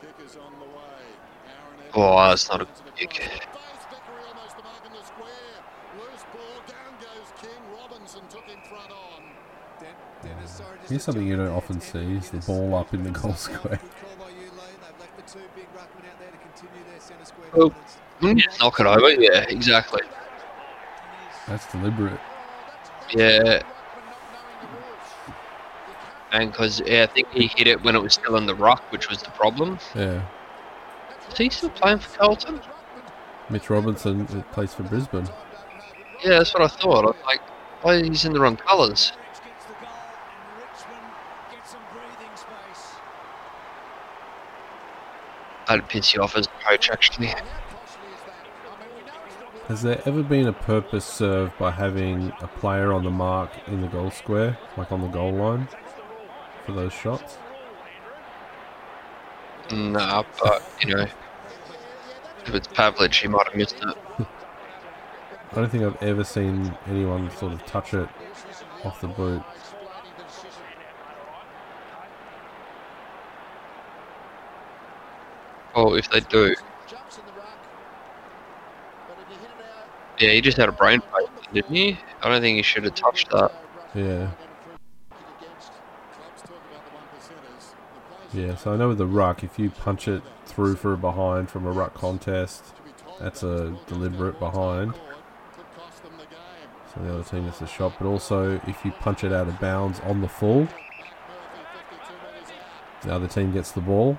Kick is on the way. Aaron Oh, that's not a kick. cross. Face Vickery almost the mark in the square. Loose ball. Down goes King. Robinson took him front on. Den- Dennis, sorry, just Here's something you don't often see, is the ball up in the goal square. call by you, Lee. They've left the two big ruckmen out there to continue their centre square Well, dominance. wouldn't you just knock it over? Yeah, exactly. That's deliberate. Yeah. And because yeah, I think he hit it when it was still in the rock, which was the problem. Yeah. Is he still playing for Carlton? Mitch Robinson plays for Brisbane. Yeah, that's what I thought. I was like, why he's in the wrong colours? Rich gets the goal and Richmond gets some breathing space. That'd piss you off as a coach, actually. Has there ever been a purpose served by having a player on the mark in the goal square, like on the goal line, for those shots? Nah, but you know, if it's Pavlich, he might have missed it. I don't think I've ever seen anyone sort of touch it off the boot. Well, if they do, yeah, he just had a brain fade, didn't he? I don't think he should have touched that. Yeah. Yeah, so I know with the ruck, if you punch it through for a behind from a ruck contest, that's a deliberate behind. So the other team gets a shot. But also, if you punch it out of bounds on the full, Murphy, 52 metres out. the other team gets the ball.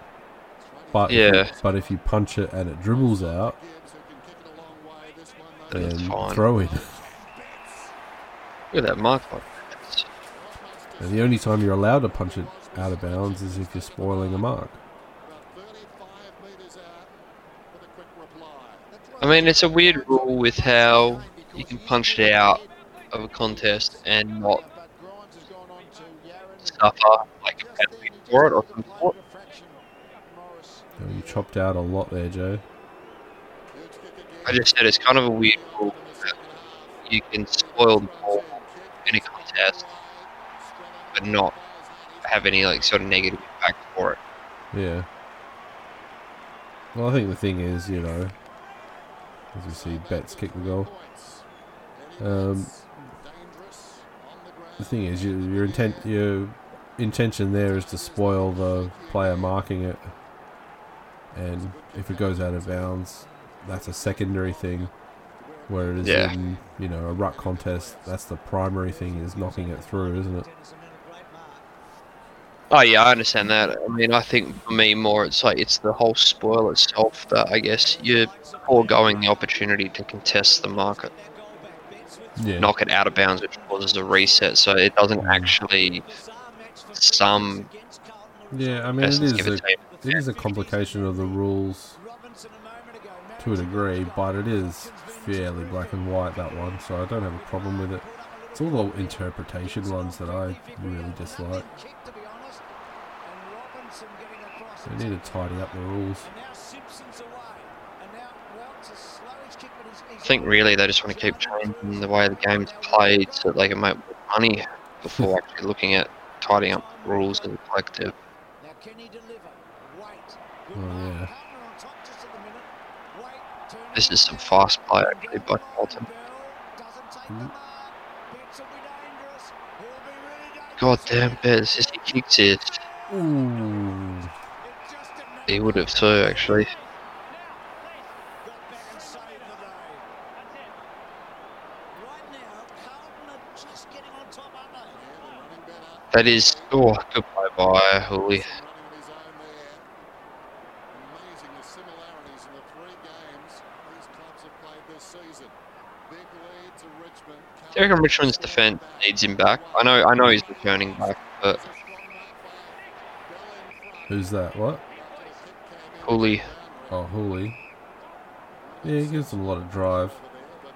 But Yeah. if you, but if you punch it and it dribbles out, Gibbs, who can kick it a long way. This one, though, Then it's fine. throw it. Look at that mark. And the only time you're allowed to punch it out of bounds is if you're spoiling a mark. about 35 metres out for the quick I mean, it's a weird rule with how you can punch it out of a contest and not suffer like a penalty for it or some You chopped out a lot there, Joe. I just said it's kind of a weird rule that you can spoil the ball in a contest, but not have any like sort of negative impact for it. Yeah. Well, I think the thing is, you know, as you see, Betts kick the goal. Um, the thing is, you, your intent, your intention there is to spoil the player marking it, and if it goes out of bounds, that's a secondary thing. Where it is Yeah. in, you know, a ruck contest, that's the primary thing is knocking it through, isn't it? Oh yeah, I understand that. I mean, I think for me more, it's like it's the whole spoil itself that I guess you're foregoing the opportunity to contest the market, Yeah. knock it out of bounds, which causes a reset, so it doesn't mm. actually sum Yeah, I mean, it best is give a, it is a complication of the rules to a degree, but it is fairly black and white that one, so I don't have a problem with it. It's all the interpretation ones that I really dislike. They need to tidy up the rules. I think really they just want to keep changing the way the game's played so that they can make more money before actually looking at tidying up the rules as a collective. Oh yeah, This is some fast play actually by Carlton. Hmm? God damn Bez, he kicks it. ooh, He would have too actually. That is oh good play by Houli. Amazing the similarities in the three games these clubs have played this season. Big lead to Richmond. Do you reckon Richmond's defence needs him back? I know I know he's returning back, but who's that? What? Houli Oh, Houli. Yeah, he gives them a lot of drive.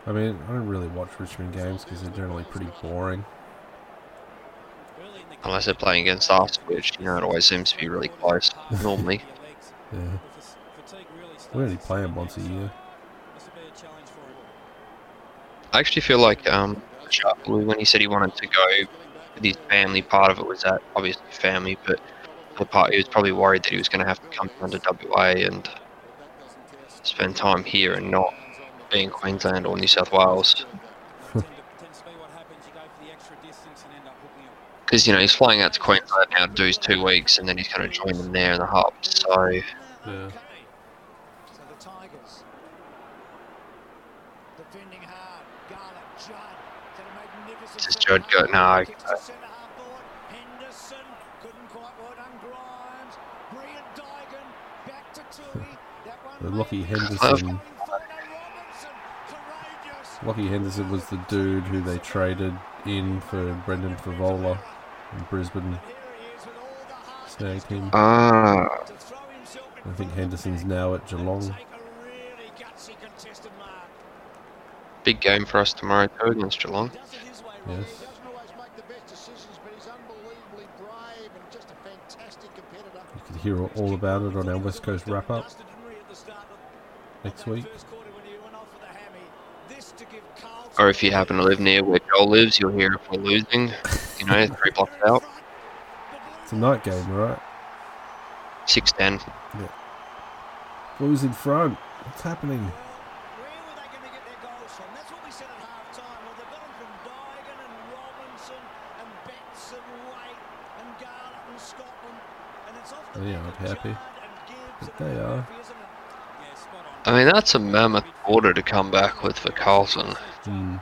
I mean, I don't really watch Richmond games because they're generally pretty boring. unless they're playing against us, which you know it always seems to be really close normally. Yeah, we only play them once a year. I actually feel like um, Sharpley, when he said he wanted to go with his family, part of it was that obviously family, but the part he was probably worried that he was going to have to come down to WA and spend time here and not be in Queensland or New South Wales. Because you know he's flying out to Queensland now to do his two weeks, and then he's going to join them there in the hub. So Yeah. So the Tigers defending hard. Garlic, Judd, did a magnificent. This is step Judd go- up. no, Kicks uh, to centre half forward. Henderson couldn't quite well done. Grimes, brilliant Dygan, back to Tuohy. That one The may Lachie Henderson. Going forward, Robinson, courageous. Lachie Henderson was the dude who they traded in for Brendan Fevola in Brisbane. Snagged him. ah, To throw himself in I think front of the Henderson's now at Geelong. take a really gutsy contested mark. big game for us tomorrow too against Geelong. Yes. He doesn't always make the best decisions, but he's unbelievably brave and just a fantastic competitor. You can hear all about it on our West Coast wrap up next week. Or if you happen to live near where Joel lives, you'll hear if we're losing. You know, three blocks out, It's a night game, right? six ten. Blues in front. What's happening? Where were they going to get their goals from? That's what we said at half time. Well, they got them from Dygan and Robinson and Betts and Waite and Garlett and Scotland. And it's off the They aren't happy. Judd and Gibbs But they are. Murphy, isn't it? Yeah, spot on. I mean, that's a mammoth order to come back with for Carlton. Murphy, hmm.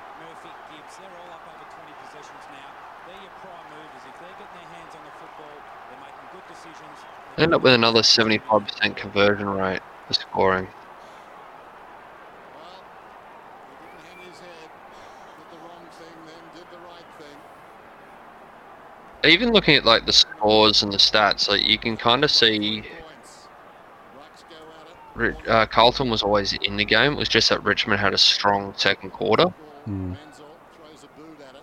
Gibbs, they're all up over 20 possessions now. They're your prime movers. If they're getting their hands on the football, they're making good decisions. End up with another seventy-five percent conversion rate for scoring. Well, he didn't hang his head, did the wrong thing, then did the right thing. Even looking at like the scores and the stats, like you can kind of see Points. Rucks go at it. Ri- uh, Carlton was always in the game. It was just that Richmond had a strong second quarter. Hmm. Menzel throws a boot at it.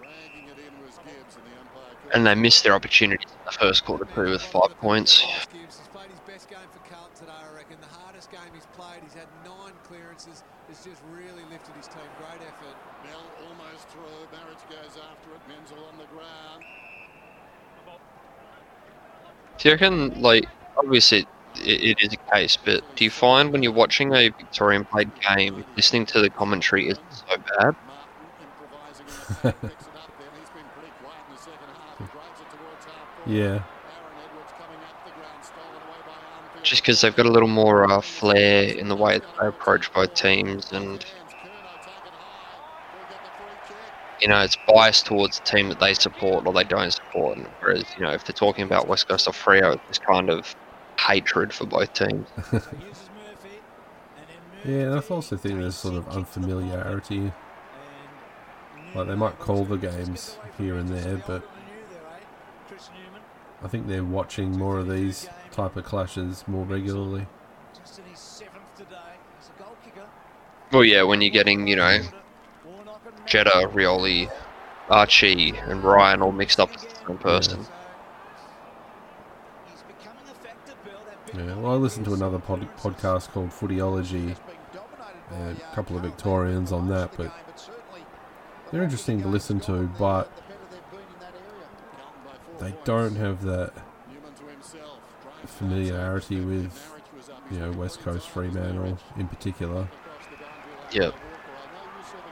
Dragging it in was Gibbs and the umpire called And they missed their opportunity in the first quarter too with five points. Gibbs has played his best game for Carlton today, I reckon. The hardest game he's played. He's had nine clearances. Has just really lifted his team. Great effort. Bell almost through. Maric goes after it. Menzel on the ground. Do you reckon, like, obviously it, it is a case, but do you find when you're watching a Victorian played game, listening to the commentary isn't so bad? Martin improvising in the pack, picks it up then. He's been pretty quiet in the second half. He drives it towards half forward. Yeah. Aaron Edwards coming up the ground, stolen away by Armfield. Just because they've got a little more uh, flair in the way that they approach both teams, and you know it's biased towards the team that they support or they don't support. Whereas you know if they're talking about West Coast or Freo, it's kind of hatred for both teams. So here's Murphy. And then Yeah, and I also think there's sort of unfamiliarity. Like they might call the games here and there, but I think they're watching more of these type of clashes more regularly. just in his seventh today. He's a goal kicker. Well, yeah, when you're getting you know Warnock Jetta, Rioli, Archie, and Ryan all mixed up as the same person. He's becoming a factor, Bill. That big Yeah, well, I listened to another pod- podcast called Footyology. And a couple of Victorians on that, but they're interesting to listen to, but they don't have that familiarity with, you know, West Coast Fremantle in particular, Yep.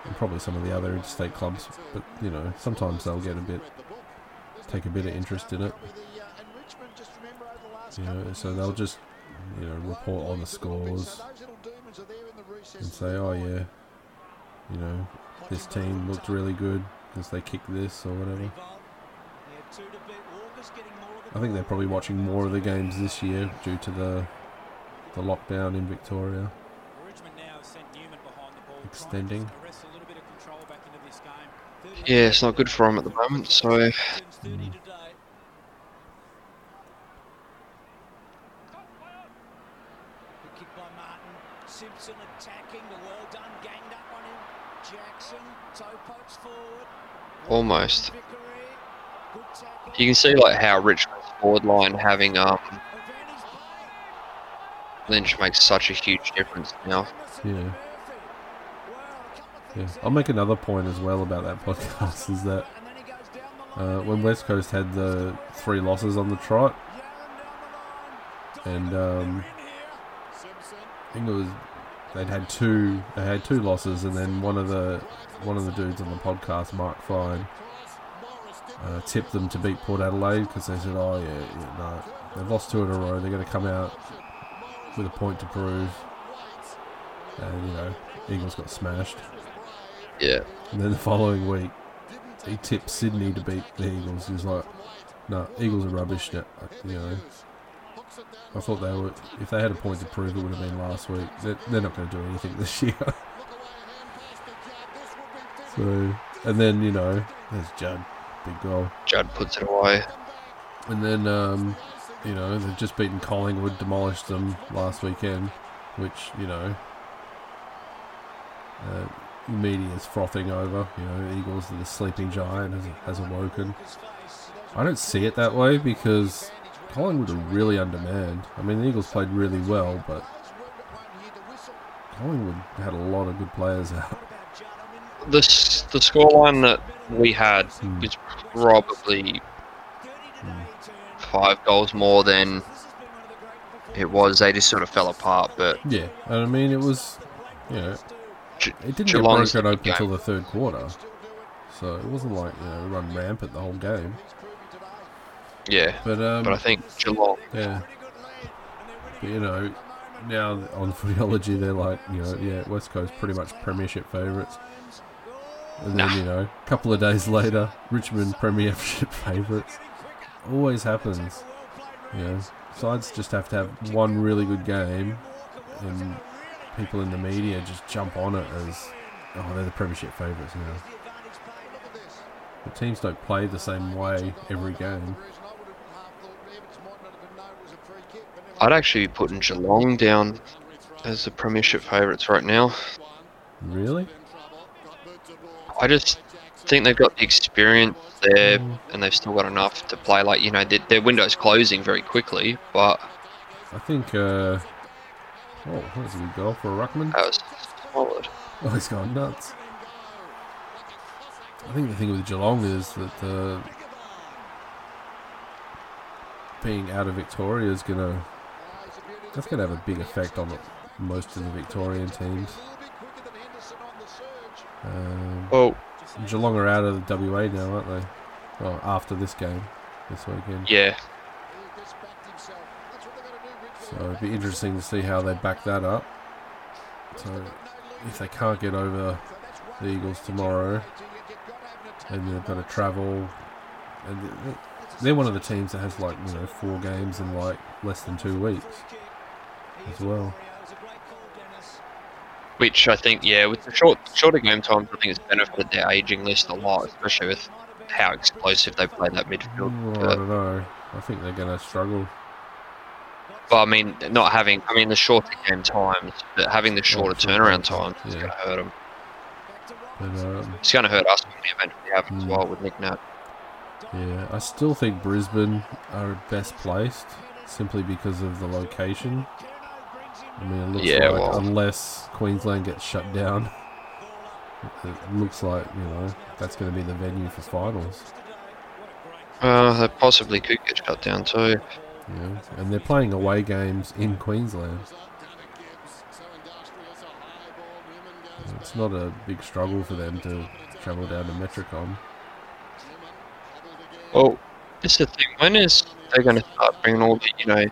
And probably some of the other interstate clubs. But you know, sometimes they'll get a bit, take a bit of interest in it. You know, so they'll just, you know, report on the scores and say, oh yeah, you know, this team looked really good because they kicked this or whatever. He had two to beat. Walker's getting more of the I think they're probably watching more of the games this year due to the the lockdown in Victoria. Richmond Yeah, it's not good for him at the moment. So Turns 30 today. Good kick by Martin. Simpson attacking. The well done. Ganged up on him. Jackson. Toe pokes forward. almost. Vickery. Good tackle. You can see like how Richmond's forward line having um Lynch makes such a huge difference now. Yeah. Yeah. I'll make another point as well about that podcast is that uh, when West Coast had the three losses on the trot, and um, I think it was they'd had two they had two losses, and then one of the one of the dudes on the podcast, Mark Fine, uh, tipped them to beat Port Adelaide because they said, "Oh yeah, yeah, no, they've lost two in a row. They're going to come out with a point to prove." And you know, Eagles got smashed. Yeah. And then the following week, he tipped Sydney to beat the Eagles. He was like, "No, Eagles are rubbish." Now, you know. I thought they were. If they had a point to prove, it would have been last week. They're, they're not going to do anything this year. so, and then you know, there's Judd, big goal, Judd puts it away. and then um, you know they've just beaten Collingwood, demolished them last weekend, which you know. Uh, the media is frothing over. You know, Eagles, the sleeping giant, has, has awoken. I don't see it that way because Collingwood are really undermanned. I mean, the Eagles played really well, but Collingwood had a lot of good players out. The the scoreline that we had Hmm. was probably five goals more than it was. They just sort of fell apart, but Yeah, and I mean, it was, you know, Ge- it didn't Geelong's get broken open until the third quarter. So it wasn't like, you know, run rampant the whole game. yeah. But, um, But I think Geelong, yeah. But, you know, now on Footyology, they're like, you know, yeah, West Coast pretty much premiership favourites. And then, Nah. you know, a couple of days later, Richmond premiership favourites. Always happens. You know, sides just have to have one really good game, and people in the media just jump on it as, oh, they're the premiership favourites now. The teams don't play the same way every game. I'd actually be putting Geelong down as the premiership favourites right now. Really? I just think they've got the experience there, and they've still got enough to play. Like you know, their, their window's closing very quickly, but I think. Uh, oh, that's a good goal for a ruckman. that was solid. Oh, he's gone nuts. I think the thing with Geelong is that uh, being out of Victoria is gonna that's gonna have a big effect on most of the Victorian teams. Um, Well, Geelong are out of the WA now, aren't they? Well, after this game, this weekend. yeah, So it'd be interesting to see how they back that up. So if they can't get over the Eagles tomorrow, and they've got to travel, and they're one of the teams that has like you know four games in like less than two weeks as well. which I think yeah, with the short shorter game times, I think it's benefited their aging list a lot, especially with how explosive they play that midfield. Well, I don't know. I think they're going to struggle. But I mean, not having I mean the shorter game times, but having the shorter turnaround times times, is going to hurt them. But um, It's going to hurt us when we eventually have it as Mm. well with Nick Nat. yeah, I still think Brisbane are best placed simply because of the location. I mean, it looks Yeah, like well- unless Queensland gets shut down, it looks like you know that's going to be the venue for finals. Uh, they possibly could get shut down too. You know, and they're playing away games in Queensland. It's not a big struggle for them to travel down to Metricon. Well, this is the thing. When is they going to start bringing all the you know,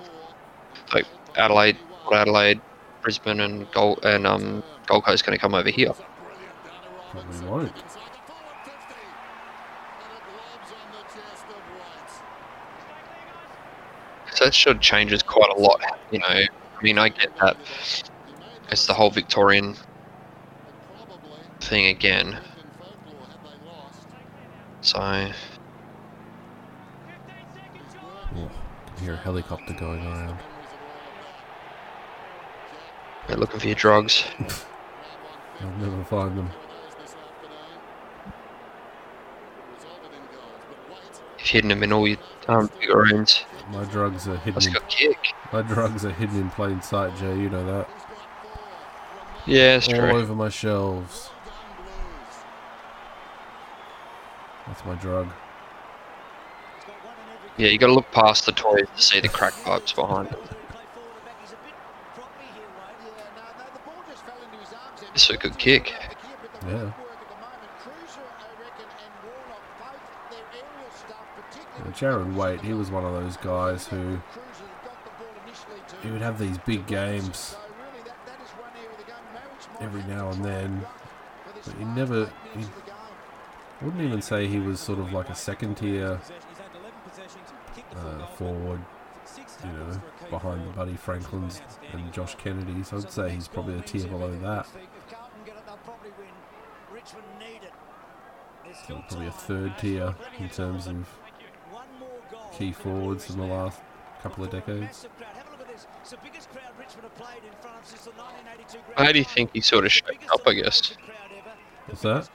like Adelaide, Adelaide, Brisbane, and Gold and um Gold Coast going to come over here? Probably won't. So that should changes quite a lot. You know, I mean, I get that it's the whole Victorian thing again. So Oh, can hear a helicopter going around. we're looking for your drugs. I'll never find them. If You've hidden them in all your um, rooms. My drugs are hidden. Let's In, kick. my drugs are hidden in plain sight, Jay. You know that. Yeah, that's All true. over my shelves. That's my drug. Yeah, you got to look past the toys to see the crack pipes behind. It's a good kick. Yeah. Jarrad Waite, he was one of those guys who he would have these big games every now and then, but he never. He wouldn't even say he was sort of like a second tier uh, forward, you know, behind the Buddy Franklins and Josh Kennedys. I'd say he's probably a tier below that. Probably a third tier in terms of key forwards in the last couple of decades. How do you think he sort of shaped up, I guess? What's that?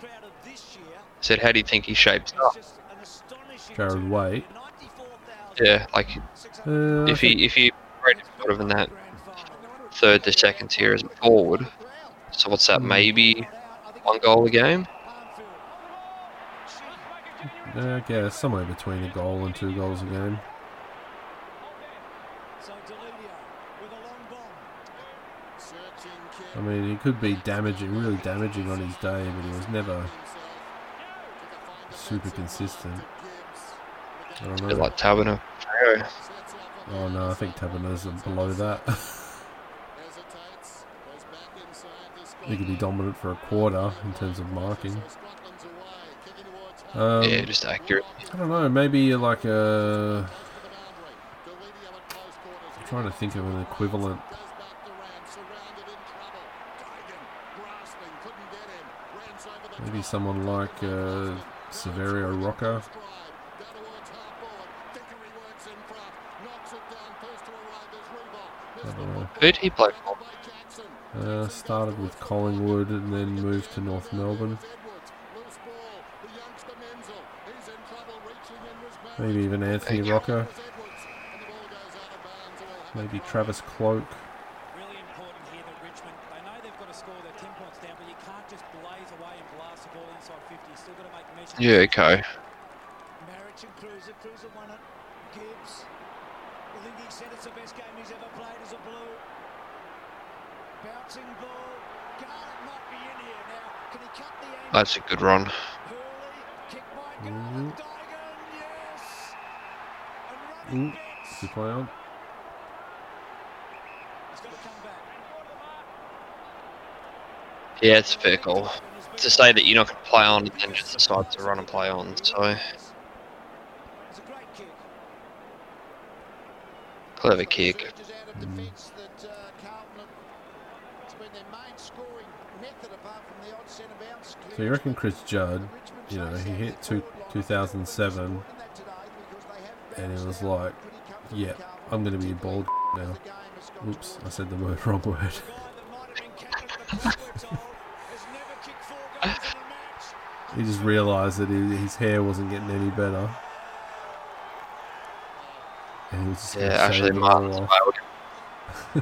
I said, how do you think he shapes up? Jarrad Waite. Yeah, like Uh, if he if he rated sort of in that third to second tier as a forward, so what's that? Maybe one goal a game? Uh, yeah, I guess somewhere between a goal and two goals a game. I mean, he could be damaging, really damaging on his day, but he was never super consistent. I don't know. like Taberner. oh no, I think Taberner's below that. he could be dominant for a quarter in terms of marking. Um, yeah, just accurate. I don't know. Maybe like a. I'm trying to think of an equivalent. Maybe someone like uh, Saverio Rocca. I don't. Who did he play for? Uh, started with Collingwood and then moved to North Melbourne. Maybe even Anthony Okay. Rocco. Maybe Travis Cloke. Really important here that Richmond, they know they've got to score, they're 10 points down, but you can't just blaze away and blast the ball inside 50. You've still got to make measurements. Yeah, okay. Maric and Kreuzer. Kreuzer won it. Gibbs. I think he said it's the best game he's ever played as a blue. Bouncing ball. Garlett might be in here now. Can he cut the angle? That's a good run. Houli. Kick by. Garlett. Mm-hmm. Got to come back. Yeah, it's a fair call. To say that you're not going to play on and then just decide to run and play on, so It's a great kick. clever kick. So you reckon Chris Judd, you know, he hit two, 2007 and it was like, yeah, I'm going to be a bald now. Oops, I said the word wrong word. Guy that might have been captain of the Patriots hole has never kicked four goals in a match. He just realised that he, his hair wasn't getting any better. And he was just Yeah, actually, Martin's off. failed. He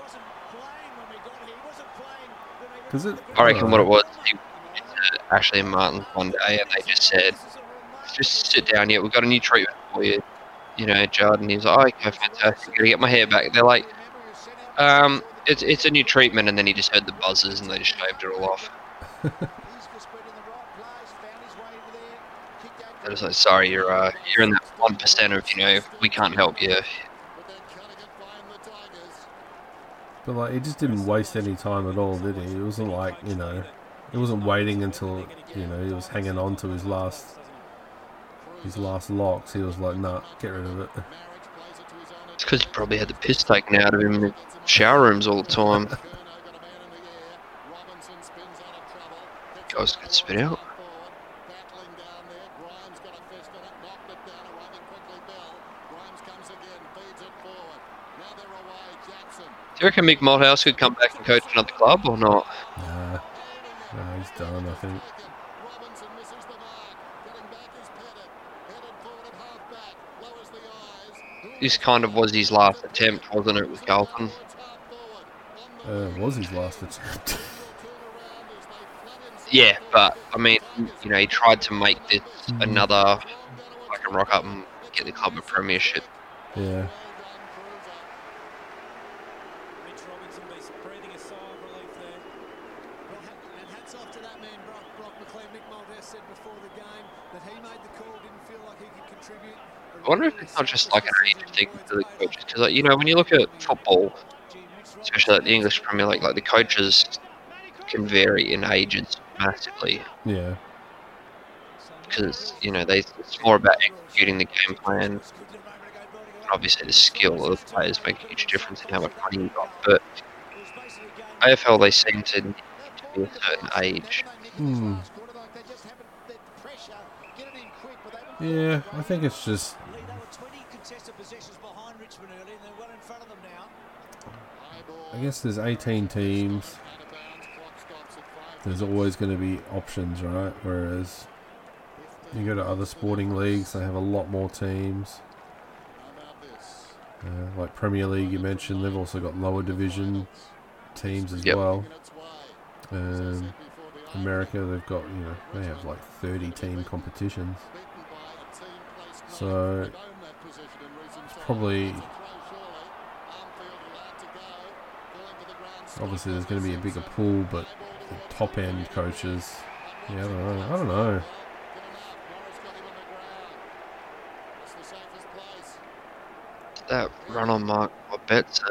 wasn't playing when we got here. He wasn't playing when they 'Cause it- I reckon what it Uh, was, he went to Ashley and Martin one day and they just said, just sit down here, we've got a new treatment for you. You know, Judd, and he's like, oh, okay, fantastic, gotta get my hair back. They're like, um, it's, it's a new treatment, and then he just heard the buzzers and they just shaved it all off. They're just like, sorry, you're, uh, you're in that 1% of, you know, we can't help you. But like, he just didn't waste any time at all, did he? It wasn't like, you know, he wasn't waiting until, you know, he was hanging on to his last, his last locks. He was like, nah, get rid of it. It's because he probably had the piss taken out of him in the shower rooms all the time. Guys could spit out. Do you reckon Mick Malthouse could come back and coach another club or not? Nah, nah, he's done, I think. This kind of was his last attempt, wasn't it, with Carlton? Uh, it was his last attempt. Yeah, but I mean, you know, he tried to make this another, fucking rock up and get the club a premiership. yeah. Mitch Robinson be breathing a sigh of relief there. Well, ha- and hats off to that man, Brock, Brock McLean. Mick Malthouse said before the game that he made the call, didn't feel like he could contribute. I wonder if it's not just like an age thing for the coaches, because like, you know, when you look at football, especially like the English Premier League, like the coaches can vary in ages massively Yeah. because you know they it's more about executing the game plan. Obviously, the skill of the players make a huge difference in how much money you got, but AFL they seem to need to be a certain age. Hmm. Yeah, I think it's just Lee, they were 20 contested possessions behind Richmond early, and they're well in front of them now. I guess there's 18 teams. There's always going to be options, right? Whereas you go to other sporting leagues, they have a lot more teams. Uh, like Premier League, you mentioned, they've also got lower division teams as Yep. well. Um, America, they've got you know they have like 30 team competitions. So it's probably obviously there's going to be a bigger pool, but the top end coaches, yeah, I don't know. I don't know. That run on mark, I bet. So.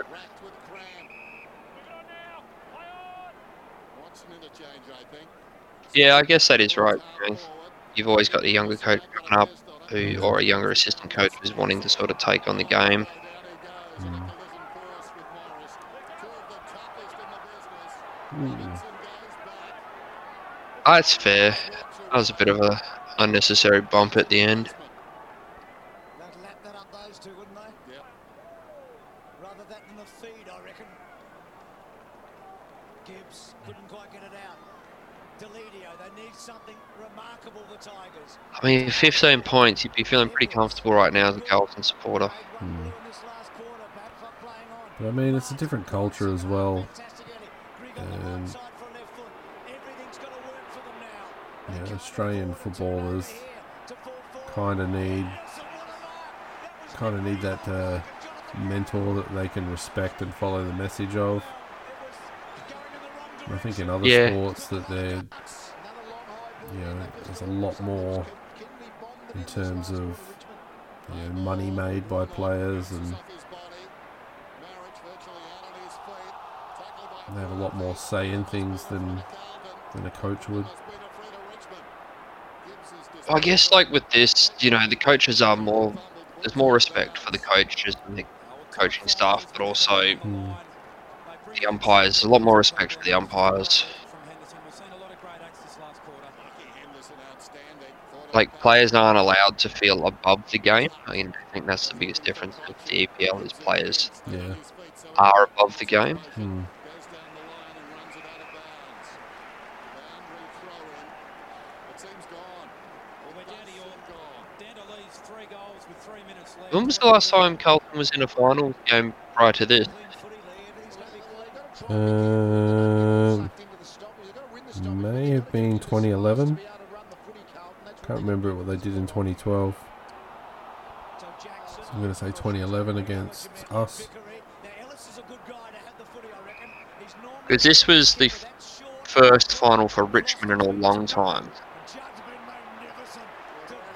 Yeah, I guess that is right. you know. You've always got the younger coach coming up, who or a younger assistant coach who's wanting to sort of take on the game. Mm. Ooh. That's fair. That was a bit of a unnecessary bump at the end. I mean, 15 points, you'd be feeling pretty comfortable right now as a Carlton supporter. On. But I mean, it's a different culture as well. Fantastic Um, onside for a left foot. Everything's got to work for them now. They Yeah, Australian footballers here to fall forward. kind of need Nelson, what a mark. That kind of need that uh, mentor that they can respect and follow the message of. I think in other Yeah. sports that they're, you know, there's a lot more in terms of you know, money made by players and they have a lot more say in things than than a coach would. I guess, like with this, you know, the coaches are more, there's more respect for the coaches and the coaching staff, but also Hmm. the umpires, a lot more respect for the umpires. From Henderson, we've seen a lot of great acts this last quarter. Like, players aren't allowed to feel above the game. I mean, I think that's the biggest difference with the EPL is players Yeah. are above the game. Hmm. Well, we're down to your down to Lee's three goals with three minutes left. When was the last time Carlton was in a final game prior to this? Um, may have been 2011. Can't remember what they did in 2012. So I'm going to say 2011 against us. Because this was the f- first final for Richmond in a long time,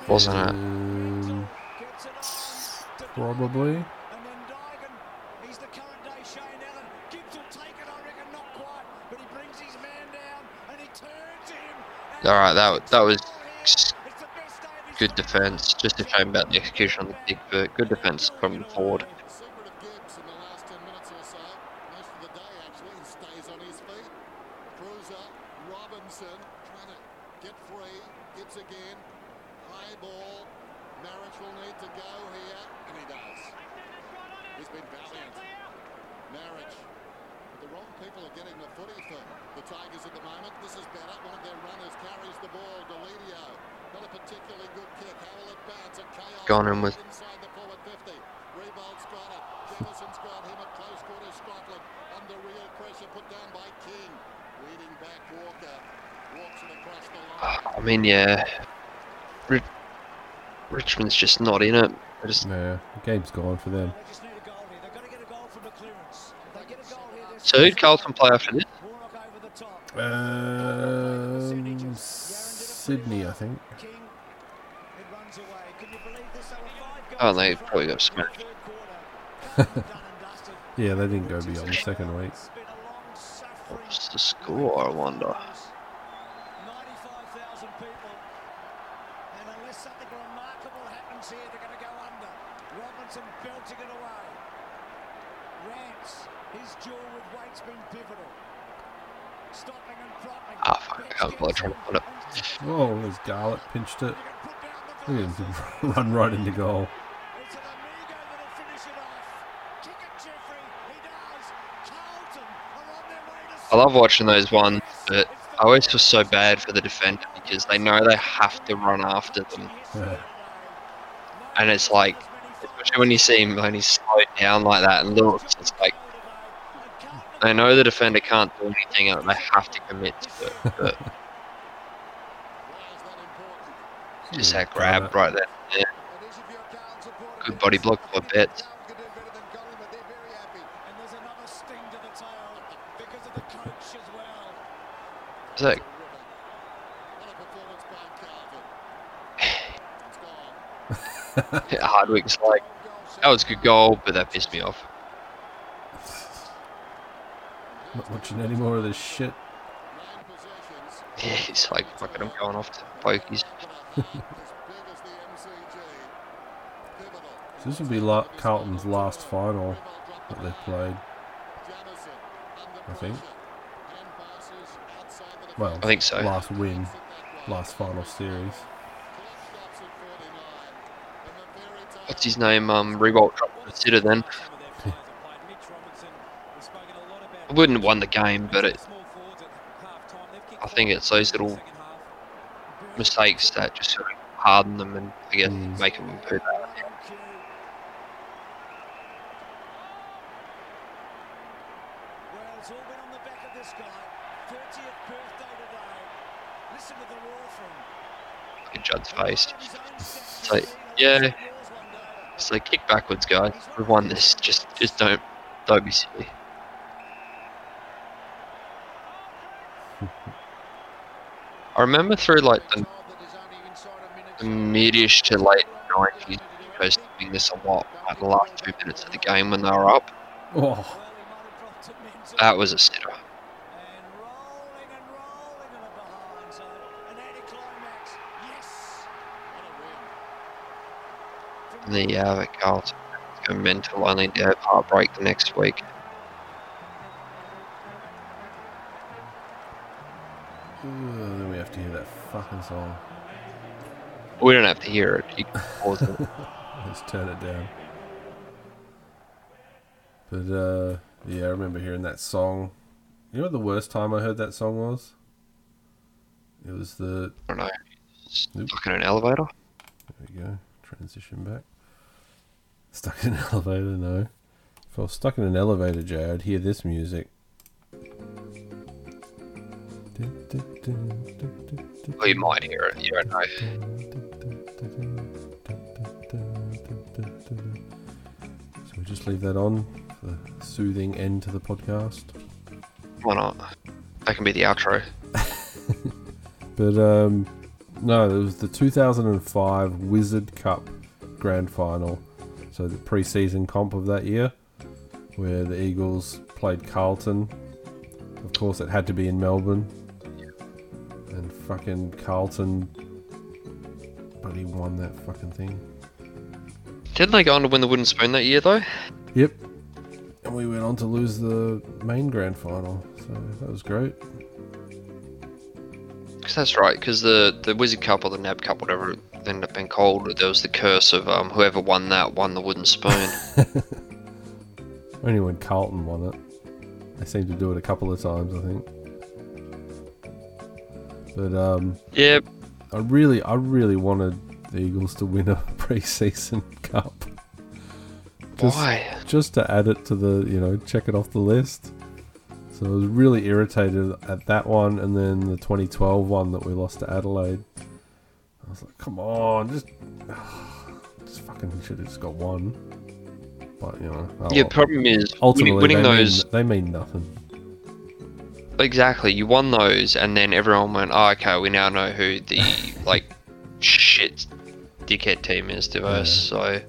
wasn't it? Um, probably. And then Dygan, he's the current day Shane Allen. Gibbs will take it, I reckon, not quite, but he brings his man down and he turns him. All right, that that was It's the best day of his good defence. Just a shame about the execution on the kick, but good defence from forward. Secret of Gibbs in the last 10 minutes or so. Most of the day, actually, he stays on his feet. Kreuzer, Robinson, trying to get free. Gibbs again. High ball. Maric will need to go here, and he does. He's been valiant. Maric. But the wrong people are getting the footy for the Tigers at the moment. This is better. One of their runners carries the ball. Deledio. Not a particularly good kick. How will it bounce? And chaos Gone in with- inside the forward 50. Riewoldt's got it. Jefferson's got him at close quarters. Scotland under real pressure put down by King. Leading back Walker. Walks it across the line. I mean, yeah, Richmond's just not in it. They just Nah, the game's gone for them. They just need a goal here. They've got to get a goal from the clearance. If they get a goal here, they're so who'd Carlton play after this? Warnock over the top. Um, Sydney, I think. King, it runs away. Can you believe this? They were five Oh, they probably got smashed. third quarter. Done and dusted. Yeah, they didn't go beyond the second week. It's been a long suffering What's the score? I wonder. 95,000 people. And unless something remarkable happens here, they're going to go under. Robinson belting it away. Rance, his duel with Waite's been pivotal. Stopping and propping. Ah, fuck, I was bloody trying to put it. Oh, there's Garlett pinched it. Look at him run right into goal. It's an amigo that'll finish it off. Kick it, Jeffrey. He does. Carlton are on their way to I love watching those ones, but I always feel so bad for the defender because they know they have to run after them, Yeah. and it's like, especially when you see him when he's slowed down like that and looks, it's like they know the defender can't do anything and they have to commit to it. But just that grab right there, yeah, good body block for bet. And there's another sting to the tail because of the coach as well. Is that a performance by Carlton. It's gone. Hardwick's like that was a good goal, but that pissed me off. Not watching any more of this shit. Yeah, he's like fucking I'm going off to pokies. As big as the MCG. Pivotal. So this will be la- Carlton's last final that they've played. I think. pressure. Hand passes outside the Well, I think so. last win, last final series. Clock stops at 49. And the very top What's his name? Um, Riewoldt dropped the sitter then. Some of their players have played I wouldn't have won the game, but it, I think it's those little mistakes that just sort of harden them and I guess Mm. make them improve. Well, it's all been on the back of this guy. 30th birthday today. Listen to the roar from in Judd's face. his It's like, yeah, it's like kick backwards, guys. We've won this. Just, just don't, don't be silly. I remember through like the, the mid-ish to late nineties, guys doing this a lot. Like the last two minutes of the game when they were up, Oh, that was a sitter. And rolling and rolling in the uh, behind. So an anticlimax. Yes. And there you have it, Carlton. Go mental, only to have heartbreak the next week. Fucking song. We don't have to hear it. You can pause it. Let's turn it down. But uh, yeah, I remember hearing that song. You know what the worst time I heard that song was? It was the I don't know. Stuck in an elevator. There we go. Transition back. Stuck in an elevator, no. If I was stuck in an elevator, Jay, I'd hear this music. Well, you might hear it. You don't know. So we just leave that on for the soothing end to the podcast. Why not? That can be the outro. But um, no, it was the 2005 Wizard Cup Grand Final. So the pre-season comp of that year, where the Eagles played Carlton. Of course, it had to be in Melbourne. Fucking Carlton, but he won that fucking thing. Didn't they go on to win the wooden spoon that year though? Yep. And we went on to lose the main grand final. So that was great. that's right. Because the the Wizard Cup or the NAB Cup, whatever it ended up being called, there was the curse of um, whoever won that won the wooden spoon. Only when Carlton won it. They seemed to do it a couple of times, I think. But um, yep. I really, I really wanted the Eagles to win a pre-season cup. Just, why? Just to add it to the, you know, check it off the list. So I was really irritated at that one, and then the 2012 one that we lost to Adelaide. I was like, come on, just, just fucking should have just got one. But you know, oh Yeah, problem is ultimately winning, winning they those mean, they mean nothing. Exactly. You won those, and then everyone went, "Oh, okay, we now know who the like shit dickhead team is to us." So,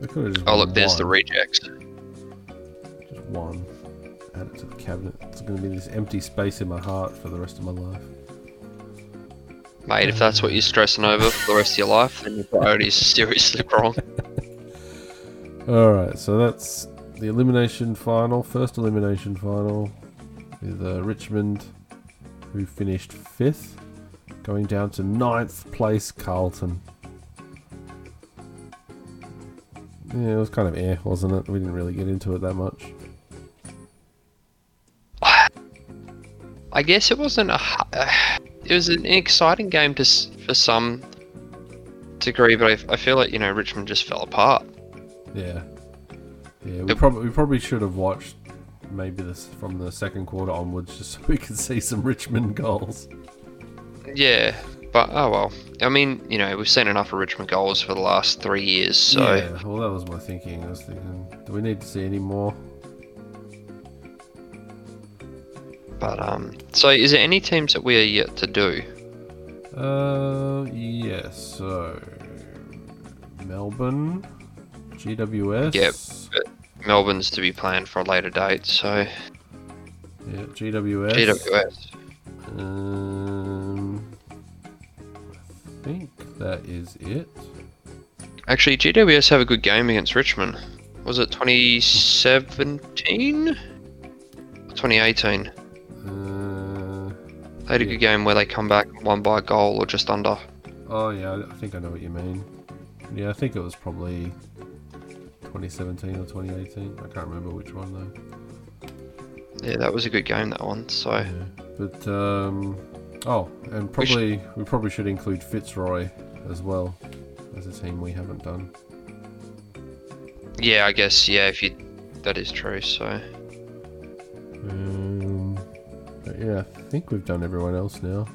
They could have just oh look, there's the rejects. Just one. Add it to the cabinet. It's going to be this empty space in my heart for the rest of my life. Mate, if that's what you're stressing over for the rest of your life, then your priorities are seriously wrong. Alright, so that's the elimination final, first elimination final with uh, Richmond, who finished fifth, going down to ninth place Carlton. Yeah, it was kind of air, wasn't it? We didn't really get into it that much. I guess it wasn't a. hu- It was an exciting game to for some degree, but I, I feel like you know Richmond just fell apart. Yeah, yeah. We probably we probably should have watched maybe this from the second quarter onwards, just so we can see some Richmond goals. Yeah, but oh well. I mean, you know, we've seen enough of Richmond goals for the last three years, so yeah, well, that was my thinking. I was thinking, do we need to see any more? But um, so is there any teams that we are yet to do? Uh, yes. So Melbourne, GWS. Yep. Melbourne's to be planned for a later date, so Yeah, GWS. GWS. Um, I think that is it. Actually, GWS have a good game against Richmond. Was it 2017? 2018. Uh, They had a good game where they come back one by a goal or just under. oh yeah, I think I know what you mean. Yeah, I think it was probably 2017 or 2018. I can't remember which one though. Yeah, that was a good game that one. So But um, oh, and probably we probably should include Fitzroy as well as a team we haven't done. yeah, I guess yeah, if you that is true. So Um, but yeah, I think we've done everyone else now.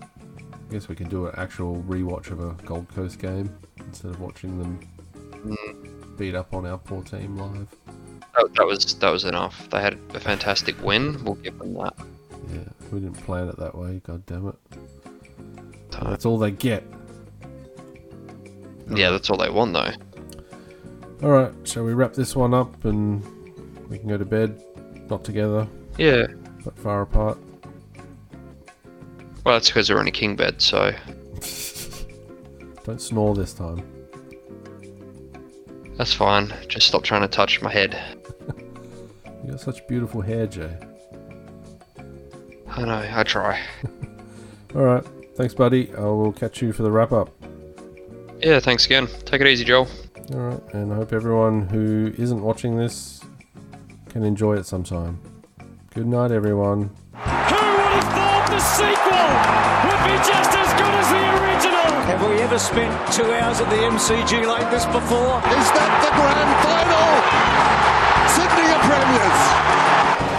I guess we can do an actual rewatch of a Gold Coast game instead of watching them beat up on our poor team live. that, that was that was enough. They had a fantastic win. We'll give them that. Yeah, we didn't plan it that way. God damn it! So, That's all they get. yeah, that's all they want though. All right, shall we wrap this one up and we can go to bed? Not together, Yeah. but far apart. Well, that's because we're in a king bed. So Don't snore this time. That's fine. Just stop trying to touch my head. You got such beautiful hair, Jay. I know. I try. All right, thanks, buddy. I will catch you for the wrap up. Yeah. Thanks again. Take it easy, Joel. All right, and I hope everyone who isn't watching this can enjoy it sometime. Good night, everyone. Who would have thought the sequel would be just Have we ever spent two hours at the MCG like this before? Is that the grand final? Sydney are premiers.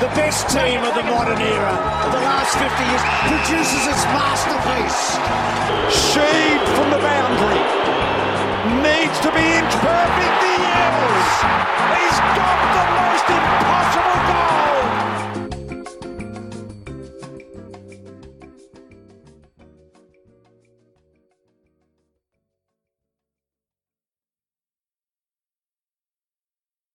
The best team of the modern era of the last 50 years produces its masterpiece. Shaved from the boundary. Needs to be inch perfect. He is. He's got